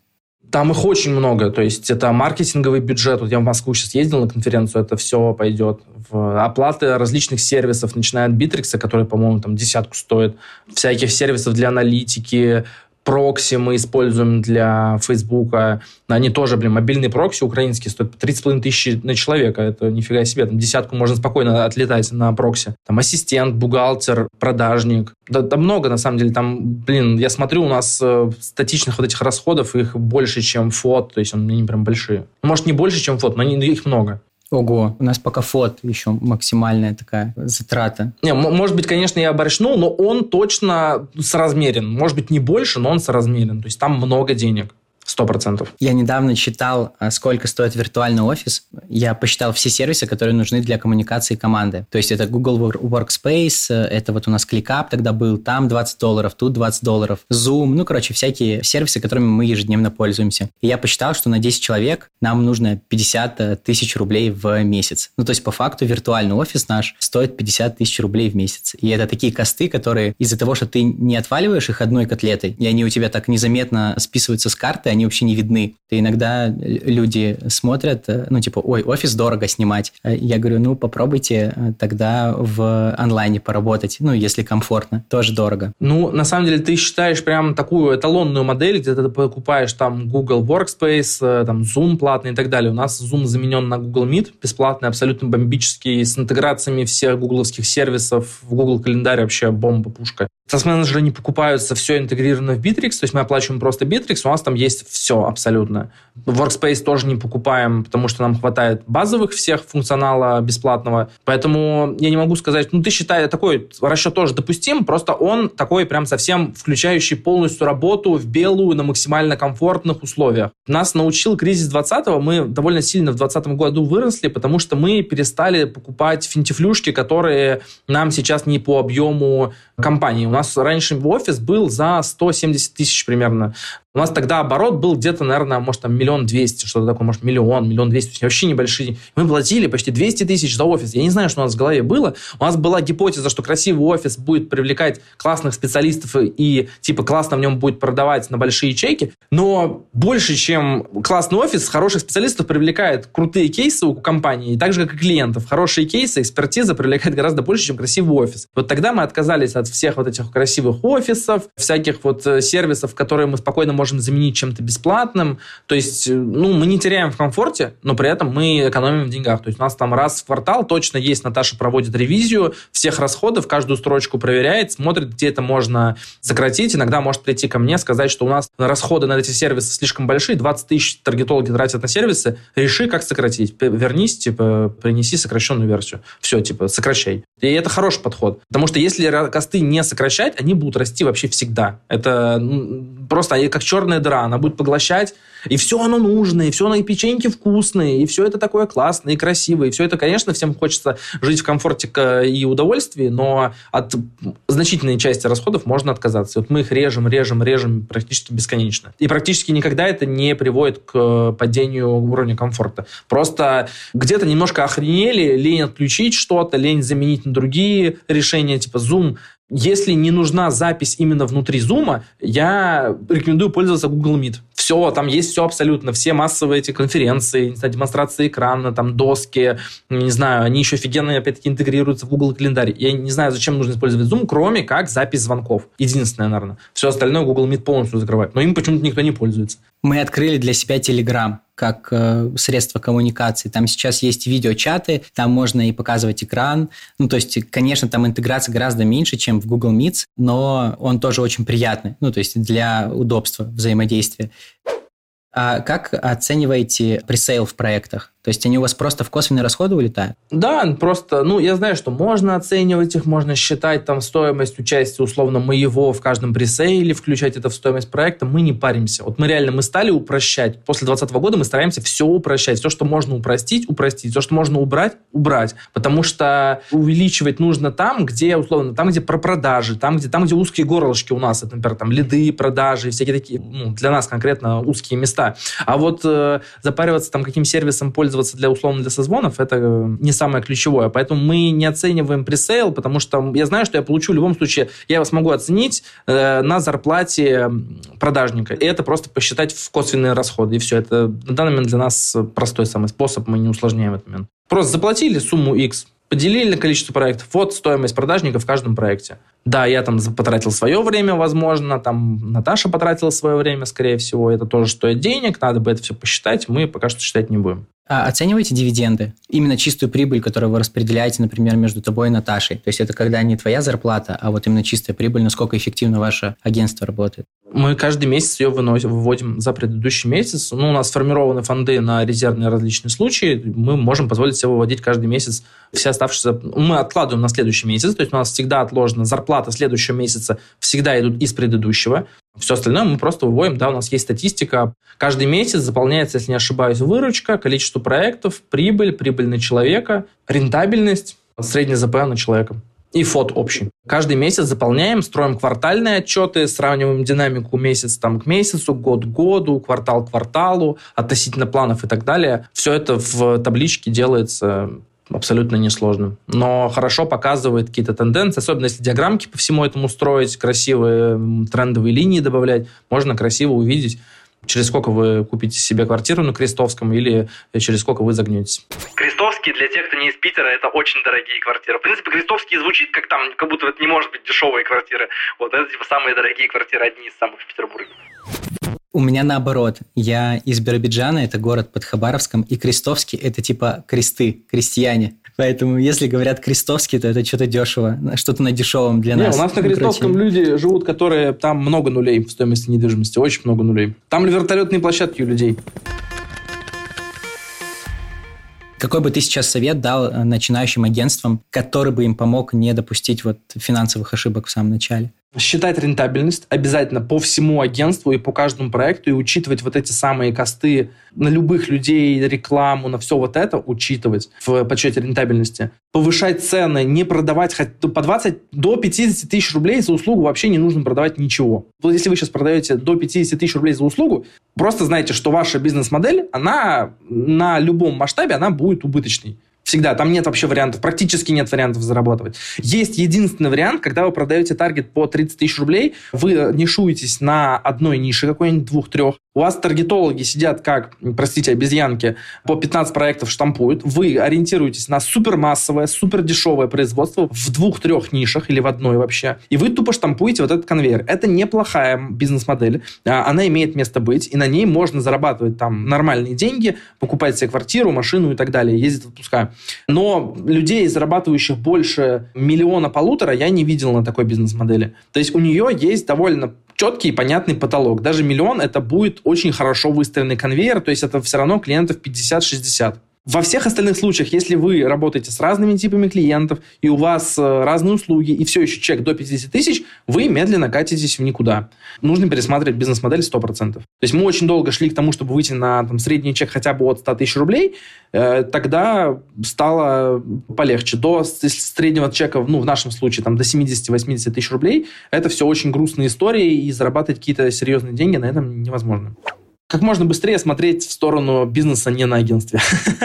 [SPEAKER 1] Там их очень много, то есть это маркетинговый бюджет. Вот я в Москву сейчас ездил на конференцию, это все пойдет в оплаты различных сервисов, начиная от Битрикса, который, по-моему, там десятку стоит, всяких сервисов для аналитики, прокси мы используем для Фейсбука. Они тоже, блин, мобильные прокси украинские стоят 30,5 тысяч на человека. Это нифига себе. Там десятку можно спокойно отлетать на прокси. Там ассистент, бухгалтер, продажник. Да, да много, на самом деле. Там, блин, я смотрю, у нас э, статичных вот этих расходов их больше, чем ФОТ. То есть они прям большие. Может, не больше, чем ФОТ, но они, их много.
[SPEAKER 3] Ого, у нас пока фот еще максимальная такая затрата.
[SPEAKER 1] Не, может быть, конечно, я оборачнул, но он точно соразмерен. Может быть, не больше, но он соразмерен. То есть там много денег. Сто процентов.
[SPEAKER 3] Я недавно читал, а, сколько стоит виртуальный офис. Я посчитал все сервисы, которые нужны для коммуникации команды. То есть это Google Workspace, э, это вот у нас ClickUp тогда был, там 20 долларов, тут 20 долларов, Zoom, ну, короче, всякие сервисы, которыми мы ежедневно пользуемся. И я посчитал, что на 10 человек нам нужно 50 э, тысяч рублей в месяц. Ну, то есть по факту виртуальный офис наш стоит 50 тысяч рублей в месяц. И это такие косты, которые из-за того, что ты не отваливаешь их одной котлетой, и они у тебя так незаметно списываются с карты, они вообще не видны. И иногда люди смотрят, э, ну, типа, ой, офис дорого снимать. Э, я говорю, ну, попробуйте э, тогда в онлайне поработать, ну, если комфортно, тоже дорого.
[SPEAKER 1] Ну, на самом деле, ты считаешь прям такую эталонную модель, где ты покупаешь там Google Workspace, там Zoom платный и так далее. У нас Zoom заменен на Google Meet, бесплатный, абсолютно бомбический, с интеграциями всех гугловских сервисов. В Google календарь вообще бомба-пушка. Таск-менеджеры не покупаются, все интегрировано в Bittrex, то есть мы оплачиваем просто Bittrex, у нас там есть все абсолютно. Workspace тоже не покупаем, потому что нам хватает базовых всех функционала бесплатного, поэтому я не могу сказать, ну ты считай, такой расчет тоже допустим, просто он такой прям совсем включающий полностью работу в белую на максимально комфортных условиях. Нас научил кризис 20-го, мы довольно сильно в 2020 году выросли, потому что мы перестали покупать финтифлюшки, которые нам сейчас не по объему компании нас раньше офис был за 170 тысяч примерно. У нас тогда оборот был где-то, наверное, может, там миллион двести, что-то такое, может, миллион, миллион двести, вообще небольшие. Мы платили почти 200 тысяч за офис. Я не знаю, что у нас в голове было. У нас была гипотеза, что красивый офис будет привлекать классных специалистов и, типа, классно в нем будет продавать на большие чеки. Но больше, чем классный офис, хороших специалистов привлекает крутые кейсы у компании, так же, как и клиентов. Хорошие кейсы, экспертиза привлекает гораздо больше, чем красивый офис. Вот тогда мы отказались от всех вот этих красивых офисов, всяких вот э, сервисов, которые мы спокойно можем можем заменить чем-то бесплатным. То есть, э, ну, мы не теряем в комфорте, но при этом мы экономим в деньгах. То есть у нас там раз в квартал точно есть, Наташа проводит ревизию всех расходов, каждую строчку проверяет, смотрит, где это можно сократить. Иногда может прийти ко мне, сказать, что у нас расходы на эти сервисы слишком большие, 20 тысяч таргетологи тратят на сервисы, реши, как сократить. Вернись, типа, принеси сокращенную версию. Все, типа, сокращай. И это хороший подход. Потому что если косты не сокращать, они будут расти вообще всегда. Это просто как черная дыра, она будет поглощать, и все оно нужное, и все оно и печеньки вкусные, и все это такое классное и красивое, и все это, конечно, всем хочется жить в комфорте и удовольствии, но от значительной части расходов можно отказаться. вот мы их режем, режем, режем практически бесконечно. И практически никогда это не приводит к падению уровня комфорта. Просто где-то немножко охренели, лень отключить что-то, лень заменить на другие решения, типа Zoom если не нужна запись именно внутри Zoom, я рекомендую пользоваться Google Meet. Все, там есть все абсолютно, все массовые эти конференции, не знаю, демонстрации экрана, там доски, не знаю, они еще офигенно, опять-таки, интегрируются в Google календарь. Я не знаю, зачем нужно использовать Zoom, кроме как запись звонков. Единственное, наверное. Все остальное Google Meet полностью закрывает. Но им почему-то никто не пользуется.
[SPEAKER 3] Мы открыли для себя Telegram как э, средство коммуникации. Там сейчас есть видеочаты, там можно и показывать экран. Ну, то есть, конечно, там интеграция гораздо меньше, чем в Google Meets, но он тоже очень приятный. Ну, то есть, для удобства взаимодействия. А как оцениваете пресейл в проектах? То есть они у вас просто в косвенные расходы улетают?
[SPEAKER 1] Да, просто, ну, я знаю, что можно оценивать их, можно считать там стоимость участия условно моего в каждом пресейле, включать это в стоимость проекта. Мы не паримся. Вот мы реально, мы стали упрощать. После 2020 года мы стараемся все упрощать. Все, что можно упростить, упростить. Все, что можно убрать, убрать. Потому что увеличивать нужно там, где, условно, там, где про продажи, там, где, там, где узкие горлышки у нас, это, например, там, лиды, продажи, всякие такие, ну, для нас конкретно узкие места. А вот э, запариваться там каким сервисом пользоваться пользоваться для условно для созвонов, это э, не самое ключевое. Поэтому мы не оцениваем пресейл, потому что я знаю, что я получу в любом случае, я его смогу оценить э, на зарплате продажника. И это просто посчитать в косвенные расходы. И все. Это на данный момент для нас простой самый способ, мы не усложняем этот момент. Просто заплатили сумму X, Поделили на количество проектов. Вот стоимость продажника в каждом проекте. Да, я там потратил свое время, возможно, там Наташа потратила свое время, скорее всего. Это тоже стоит денег, надо бы это все посчитать. Мы пока что считать не будем.
[SPEAKER 3] А оцениваете дивиденды? Именно чистую прибыль, которую вы распределяете, например, между тобой и Наташей. То есть это когда не твоя зарплата, а вот именно чистая прибыль, насколько эффективно ваше агентство работает.
[SPEAKER 1] Мы каждый месяц ее выносим, выводим за предыдущий месяц. Ну, у нас сформированы фонды на резервные различные случаи. Мы можем позволить себе выводить каждый месяц все оставшиеся... Мы откладываем на следующий месяц, то есть у нас всегда отложена зарплата следующего месяца, всегда идут из предыдущего. Все остальное мы просто выводим, да, у нас есть статистика. Каждый месяц заполняется, если не ошибаюсь, выручка, количество проектов, прибыль, прибыль на человека, рентабельность, средний ЗП на человека и фот общий. Каждый месяц заполняем, строим квартальные отчеты, сравниваем динамику месяц там, к месяцу, год к году, квартал к кварталу, относительно планов и так далее. Все это в табличке делается абсолютно несложно. Но хорошо показывает какие-то тенденции, особенно если диаграммки по всему этому строить, красивые трендовые линии добавлять, можно красиво увидеть, через сколько вы купите себе квартиру на Крестовском или через сколько вы загнетесь. Крестовские, для тех, кто не из Питера, это очень дорогие квартиры. В принципе, Крестовские звучит как там, как будто это не может быть дешевые квартиры. Вот это типа самые дорогие квартиры, одни из самых в Петербурге.
[SPEAKER 3] У меня наоборот. Я из Биробиджана, это город под Хабаровском, и Крестовский – это типа кресты, крестьяне. Поэтому, если говорят крестовский, то это что-то дешево, что-то на дешевом для
[SPEAKER 1] Не,
[SPEAKER 3] нас.
[SPEAKER 1] у нас на Крестовском люди живут, которые там много нулей в стоимости недвижимости, очень много нулей. Там вертолетные площадки у людей.
[SPEAKER 3] Какой бы ты сейчас совет дал э, начинающим агентствам, который бы им помог не допустить вот финансовых ошибок в самом начале?
[SPEAKER 1] Считать рентабельность обязательно по всему агентству и по каждому проекту и учитывать вот эти самые косты на любых людей, рекламу, на все вот это учитывать в подсчете рентабельности. Повышать цены, не продавать хоть по 20 до 50 тысяч рублей за услугу вообще не нужно продавать ничего. Вот если вы сейчас продаете до 50 тысяч рублей за услугу, просто знайте, что ваша бизнес-модель, она на любом масштабе, она будет убыточной. Всегда. Там нет вообще вариантов. Практически нет вариантов зарабатывать. Есть единственный вариант, когда вы продаете таргет по 30 тысяч рублей, вы нишуетесь на одной нише какой-нибудь, двух-трех, у вас таргетологи сидят как, простите, обезьянки, по 15 проектов штампуют. Вы ориентируетесь на супермассовое, супердешевое производство в двух-трех нишах или в одной вообще. И вы тупо штампуете вот этот конвейер. Это неплохая бизнес-модель. А, она имеет место быть, и на ней можно зарабатывать там нормальные деньги, покупать себе квартиру, машину и так далее, ездить в отпуска. Но людей, зарабатывающих больше миллиона-полутора, я не видел на такой бизнес-модели. То есть у нее есть довольно четкий и понятный потолок. Даже миллион это будет очень хорошо выстроенный конвейер, то есть это все равно клиентов 50-60. Во всех остальных случаях, если вы работаете с разными типами клиентов, и у вас э, разные услуги, и все еще чек до 50 тысяч, вы медленно катитесь в никуда. Нужно пересматривать бизнес-модель 100%. То есть мы очень долго шли к тому, чтобы выйти на там, средний чек хотя бы от 100 тысяч рублей, э, тогда стало полегче. До среднего чека, ну, в нашем случае, там, до 70-80 тысяч рублей, это все очень грустные истории, и зарабатывать какие-то серьезные деньги на этом невозможно как можно быстрее смотреть в сторону бизнеса не на агентстве.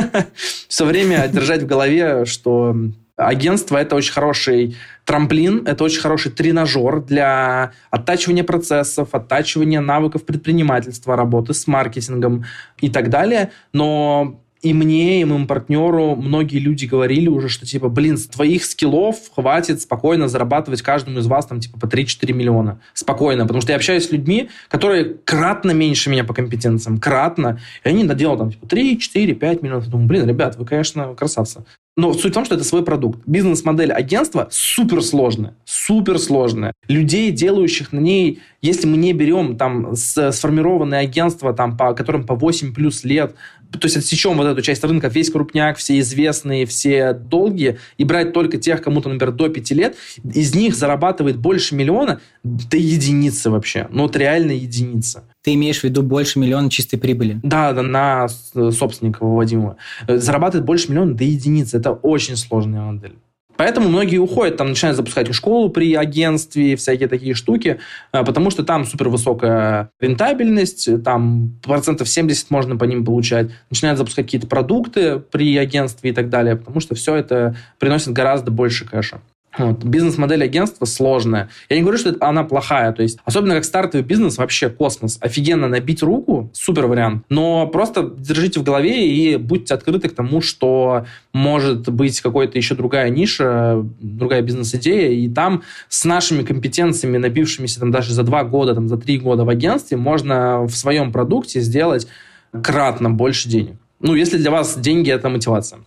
[SPEAKER 1] Все время держать в голове, что агентство – это очень хороший трамплин, это очень хороший тренажер для оттачивания процессов, оттачивания навыков предпринимательства, работы с маркетингом и так далее. Но и мне, и моему партнеру многие люди говорили уже, что типа, блин, с твоих скиллов хватит спокойно зарабатывать каждому из вас там типа по 3-4 миллиона. Спокойно. Потому что я общаюсь с людьми, которые кратно меньше меня по компетенциям. Кратно. И они наделают там типа 3, 4, 5 миллионов. Я думаю, блин, ребят, вы, конечно, красавцы. Но суть в том, что это свой продукт. Бизнес-модель агентства суперсложная, суперсложная. Людей, делающих на ней, если мы не берем там сформированные агентства, там, по, которым по 8 плюс лет, то есть отсечем вот эту часть рынка, весь крупняк, все известные, все долгие, и брать только тех, кому-то, например, до 5 лет, из них зарабатывает больше миллиона до единицы вообще. Ну, вот реально единица.
[SPEAKER 3] Ты имеешь в виду больше миллиона чистой прибыли?
[SPEAKER 1] Да, да, на собственника выводимого. Зарабатывает больше миллиона до единицы. Это очень сложная модель. Поэтому многие уходят, там начинают запускать школу при агентстве, всякие такие штуки, э, потому что там супер высокая рентабельность, там процентов 70 можно по ним получать. Начинают запускать какие-то продукты при агентстве и так далее, потому что все это приносит гораздо больше кэша. Вот. Бизнес-модель агентства сложная. Я не говорю, что это, она плохая. То есть, особенно как стартовый бизнес, вообще космос. Офигенно набить руку, супер вариант. Но просто держите в голове и будьте открыты к тому, что может быть какая-то еще другая ниша, другая бизнес-идея. И там с нашими компетенциями, набившимися там даже за два года, там, за три года в агентстве, можно в своем продукте сделать кратно больше денег. Ну, если для вас деньги – это мотивация.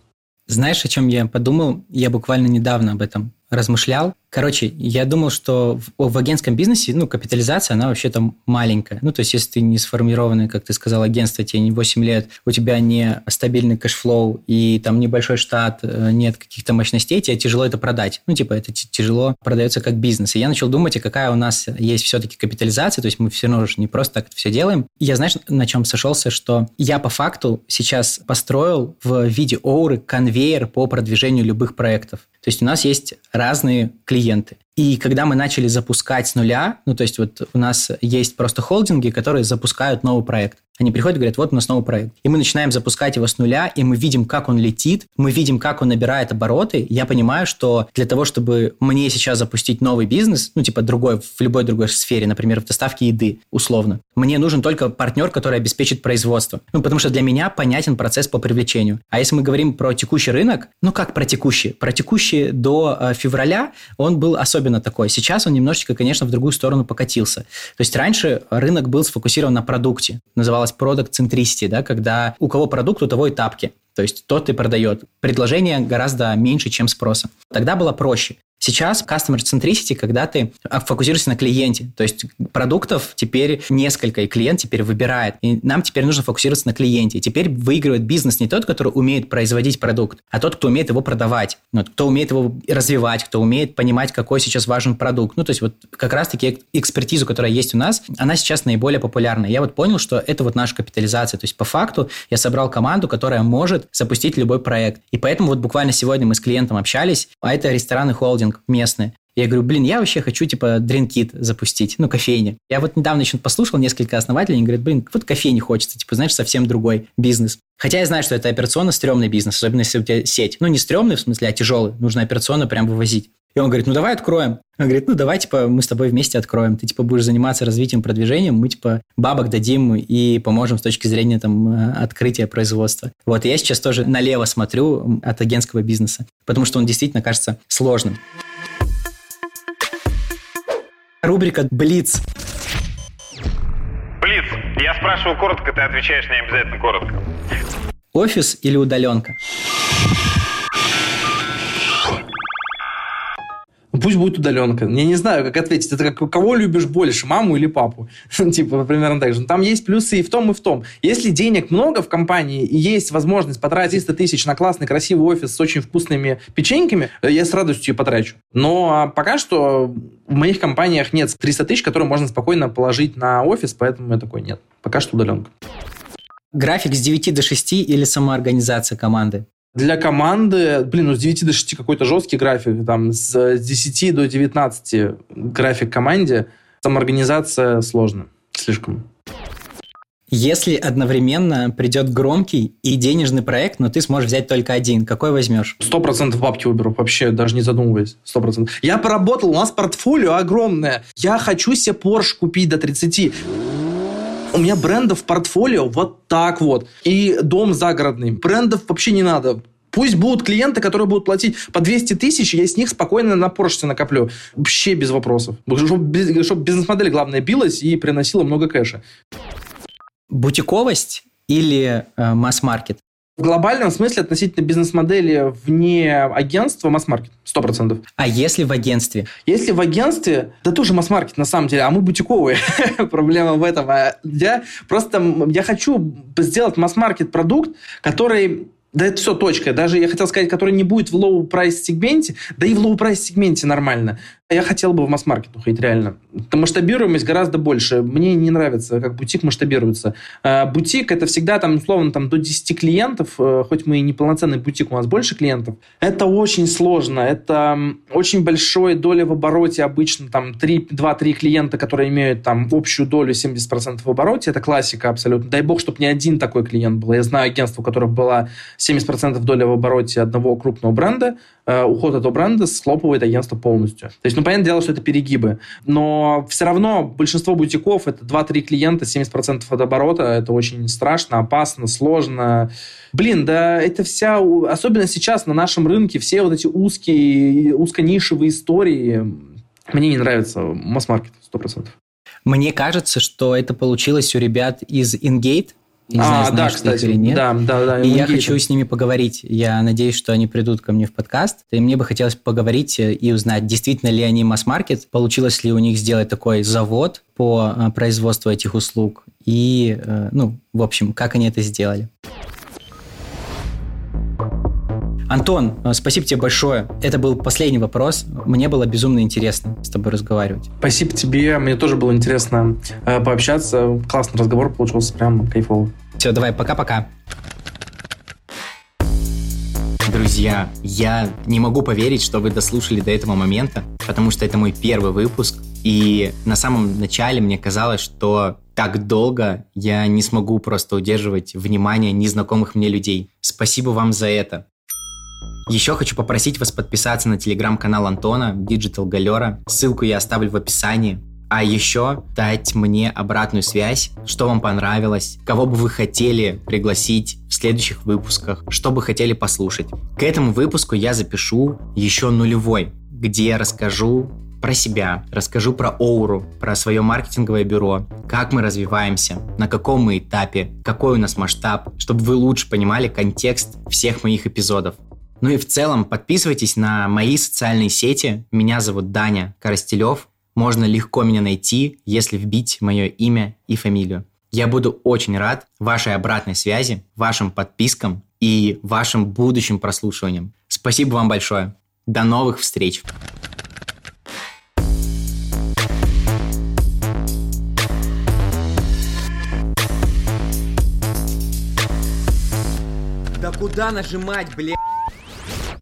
[SPEAKER 3] Знаешь, о чем я подумал? Я буквально недавно об этом размышлял. Короче, я думал, что в, в агентском бизнесе, ну, капитализация, она вообще там маленькая. Ну, то есть, если ты не сформированный, как ты сказал, агентство, тебе не 8 лет, у тебя не стабильный cash flow и там небольшой штат, э, нет каких-то мощностей, тебе тяжело это продать. Ну, типа, это тяжело продается как бизнес. И я начал думать, а какая у нас есть все-таки капитализация, то есть мы все равно же не просто так это все делаем. И я, знаешь, на чем сошелся, что я по факту сейчас построил в виде оуры конвейер по продвижению любых проектов. То есть у нас есть разные клиенты. И когда мы начали запускать с нуля, ну, то есть вот у нас есть просто холдинги, которые запускают новый проект. Они приходят и говорят, вот у нас новый проект. И мы начинаем запускать его с нуля, и мы видим, как он летит, мы видим, как он набирает обороты. Я понимаю, что для того, чтобы мне сейчас запустить новый бизнес, ну, типа другой, в любой другой сфере, например, в доставке еды, условно, мне нужен только партнер, который обеспечит производство. Ну, потому что для меня понятен процесс по привлечению. А если мы говорим про текущий рынок, ну, как про текущий? Про текущий до э, февраля он был особенно такой. Сейчас он немножечко, конечно, в другую сторону покатился. То есть раньше рынок был сфокусирован на продукте. Назывался называлось centricity, да, когда у кого продукт, у того и тапки. То есть тот и продает. Предложение гораздо меньше, чем спроса. Тогда было проще. Сейчас customer centricity, когда ты фокусируешься на клиенте. То есть продуктов теперь несколько, и клиент теперь выбирает. И нам теперь нужно фокусироваться на клиенте. Теперь выигрывает бизнес не тот, который умеет производить продукт, а тот, кто умеет его продавать, ну, кто умеет его развивать, кто умеет понимать, какой сейчас важен продукт. Ну, то есть вот как раз-таки экспертизу, которая есть у нас, она сейчас наиболее популярна. Я вот понял, что это вот наша капитализация. То есть по факту я собрал команду, которая может запустить любой проект. И поэтому вот буквально сегодня мы с клиентом общались, а это ресторан и холдинг местный. Я говорю, блин, я вообще хочу, типа, дринкит запустить, ну, кофейни. Я вот недавно еще послушал несколько основателей, они говорят, блин, вот кофейни хочется, типа, знаешь, совсем другой бизнес. Хотя я знаю, что это операционно стрёмный бизнес, особенно если у тебя сеть. Ну, не стрёмный в смысле, а тяжелый. Нужно операционно прям вывозить. И он говорит, ну, давай откроем. Он говорит, ну, давай, типа, мы с тобой вместе откроем. Ты, типа, будешь заниматься развитием, продвижением, мы, типа, бабок дадим и поможем с точки зрения, там, э, открытия производства. Вот, и я сейчас тоже налево смотрю от агентского бизнеса, потому что он действительно кажется сложным. Рубрика «Блиц».
[SPEAKER 5] Блиц. Я спрашиваю коротко, ты отвечаешь не обязательно коротко.
[SPEAKER 3] Офис или удаленка?
[SPEAKER 1] Ну, пусть будет удаленка. Я не знаю, как ответить. Это как кого любишь больше, маму или папу? типа, примерно так же. Но там есть плюсы и в том, и в том. Если денег много в компании и есть возможность потратить 300 тысяч на классный, красивый офис с очень вкусными печеньками, я с радостью потрачу. Но а, пока что в моих компаниях нет 300 тысяч, которые можно спокойно положить на офис, поэтому я такой нет. Пока что удаленка.
[SPEAKER 3] График с 9 до 6 или самоорганизация команды?
[SPEAKER 1] Для команды, блин, ну с 9 до 6 какой-то жесткий график, там с 10 до 19 график команде, самоорганизация сложно, слишком.
[SPEAKER 3] Если одновременно придет громкий и денежный проект, но ты сможешь взять только один, какой возьмешь?
[SPEAKER 1] Сто процентов бабки выберу, вообще даже не задумываясь. Сто процентов. Я поработал, у нас портфолио огромное. Я хочу себе Porsche купить до 30 у меня брендов портфолио вот так вот. И дом загородный. Брендов вообще не надо. Пусть будут клиенты, которые будут платить по 200 тысяч, я с них спокойно на Porsche накоплю. Вообще без вопросов. Чтобы, чтобы бизнес-модель, главное, билась и приносила много кэша.
[SPEAKER 3] Бутиковость или э, масс-маркет?
[SPEAKER 1] В глобальном смысле относительно бизнес-модели вне агентства масс-маркет, сто процентов.
[SPEAKER 3] А если в агентстве?
[SPEAKER 1] Если в агентстве, да тоже масс-маркет на самом деле, а мы бутиковые. Проблема в этом. А я просто, я хочу сделать масс-маркет продукт, который да это все точка. Даже я хотел сказать, который не будет в low-price сегменте, да и в low-price сегменте нормально. Я хотел бы в масс-маркет уходить, реально. Там масштабируемость гораздо больше. Мне не нравится, как бутик масштабируется. А, бутик это всегда там, условно, там до 10 клиентов, э, хоть мы и неполноценный бутик, у нас больше клиентов. Это очень сложно. Это очень большой доля в обороте обычно, там 2-3 клиента, которые имеют там общую долю 70% в обороте. Это классика абсолютно. Дай бог, чтобы не один такой клиент был. Я знаю агентство, у которых была 70% доля в обороте одного крупного бренда, э, уход этого бренда схлопывает агентство полностью. То есть, ну, понятное дело, что это перегибы, но все равно большинство бутиков это 2-3 клиента, 70% от оборота, это очень страшно, опасно, сложно. Блин, да это вся, особенно сейчас на нашем рынке, все вот эти узкие, узконишевые истории, мне не нравится масс-маркет, 100%.
[SPEAKER 3] Мне кажется, что это получилось у ребят из InGate.
[SPEAKER 1] Я не а, знаю, да, кстати, или нет. Да, да, да.
[SPEAKER 3] И я хочу с ними поговорить. Я надеюсь, что они придут ко мне в подкаст. И мне бы хотелось поговорить и узнать, действительно ли они масс-маркет, получилось ли у них сделать такой завод по э, производству этих услуг. И, э, ну, в общем, как они это сделали. Антон, э, спасибо тебе большое. Это был последний вопрос. Мне было безумно интересно с тобой разговаривать.
[SPEAKER 1] Спасибо тебе. Мне тоже было интересно э, пообщаться. Классный разговор получился, прям кайфово.
[SPEAKER 3] Все, давай, пока-пока. Друзья, я не могу поверить, что вы дослушали до этого момента, потому что это мой первый выпуск. И на самом начале мне казалось, что так долго я не смогу просто удерживать внимание незнакомых мне людей. Спасибо вам за это. Еще хочу попросить вас подписаться на телеграм-канал Антона, Digital Galera. Ссылку я оставлю в описании. А еще дать мне обратную связь, что вам понравилось, кого бы вы хотели пригласить в следующих выпусках, что бы хотели послушать. К этому выпуску я запишу еще нулевой, где я расскажу про себя, расскажу про Оуру, про свое маркетинговое бюро, как мы развиваемся, на каком мы этапе, какой у нас масштаб, чтобы вы лучше понимали контекст всех моих эпизодов. Ну и в целом подписывайтесь на мои социальные сети. Меня зовут Даня Коростелев. Можно легко меня найти, если вбить мое имя и фамилию. Я буду очень рад вашей обратной связи, вашим подпискам и вашим будущим прослушиваниям. Спасибо вам большое. До новых встреч!
[SPEAKER 2] Да куда нажимать, блядь?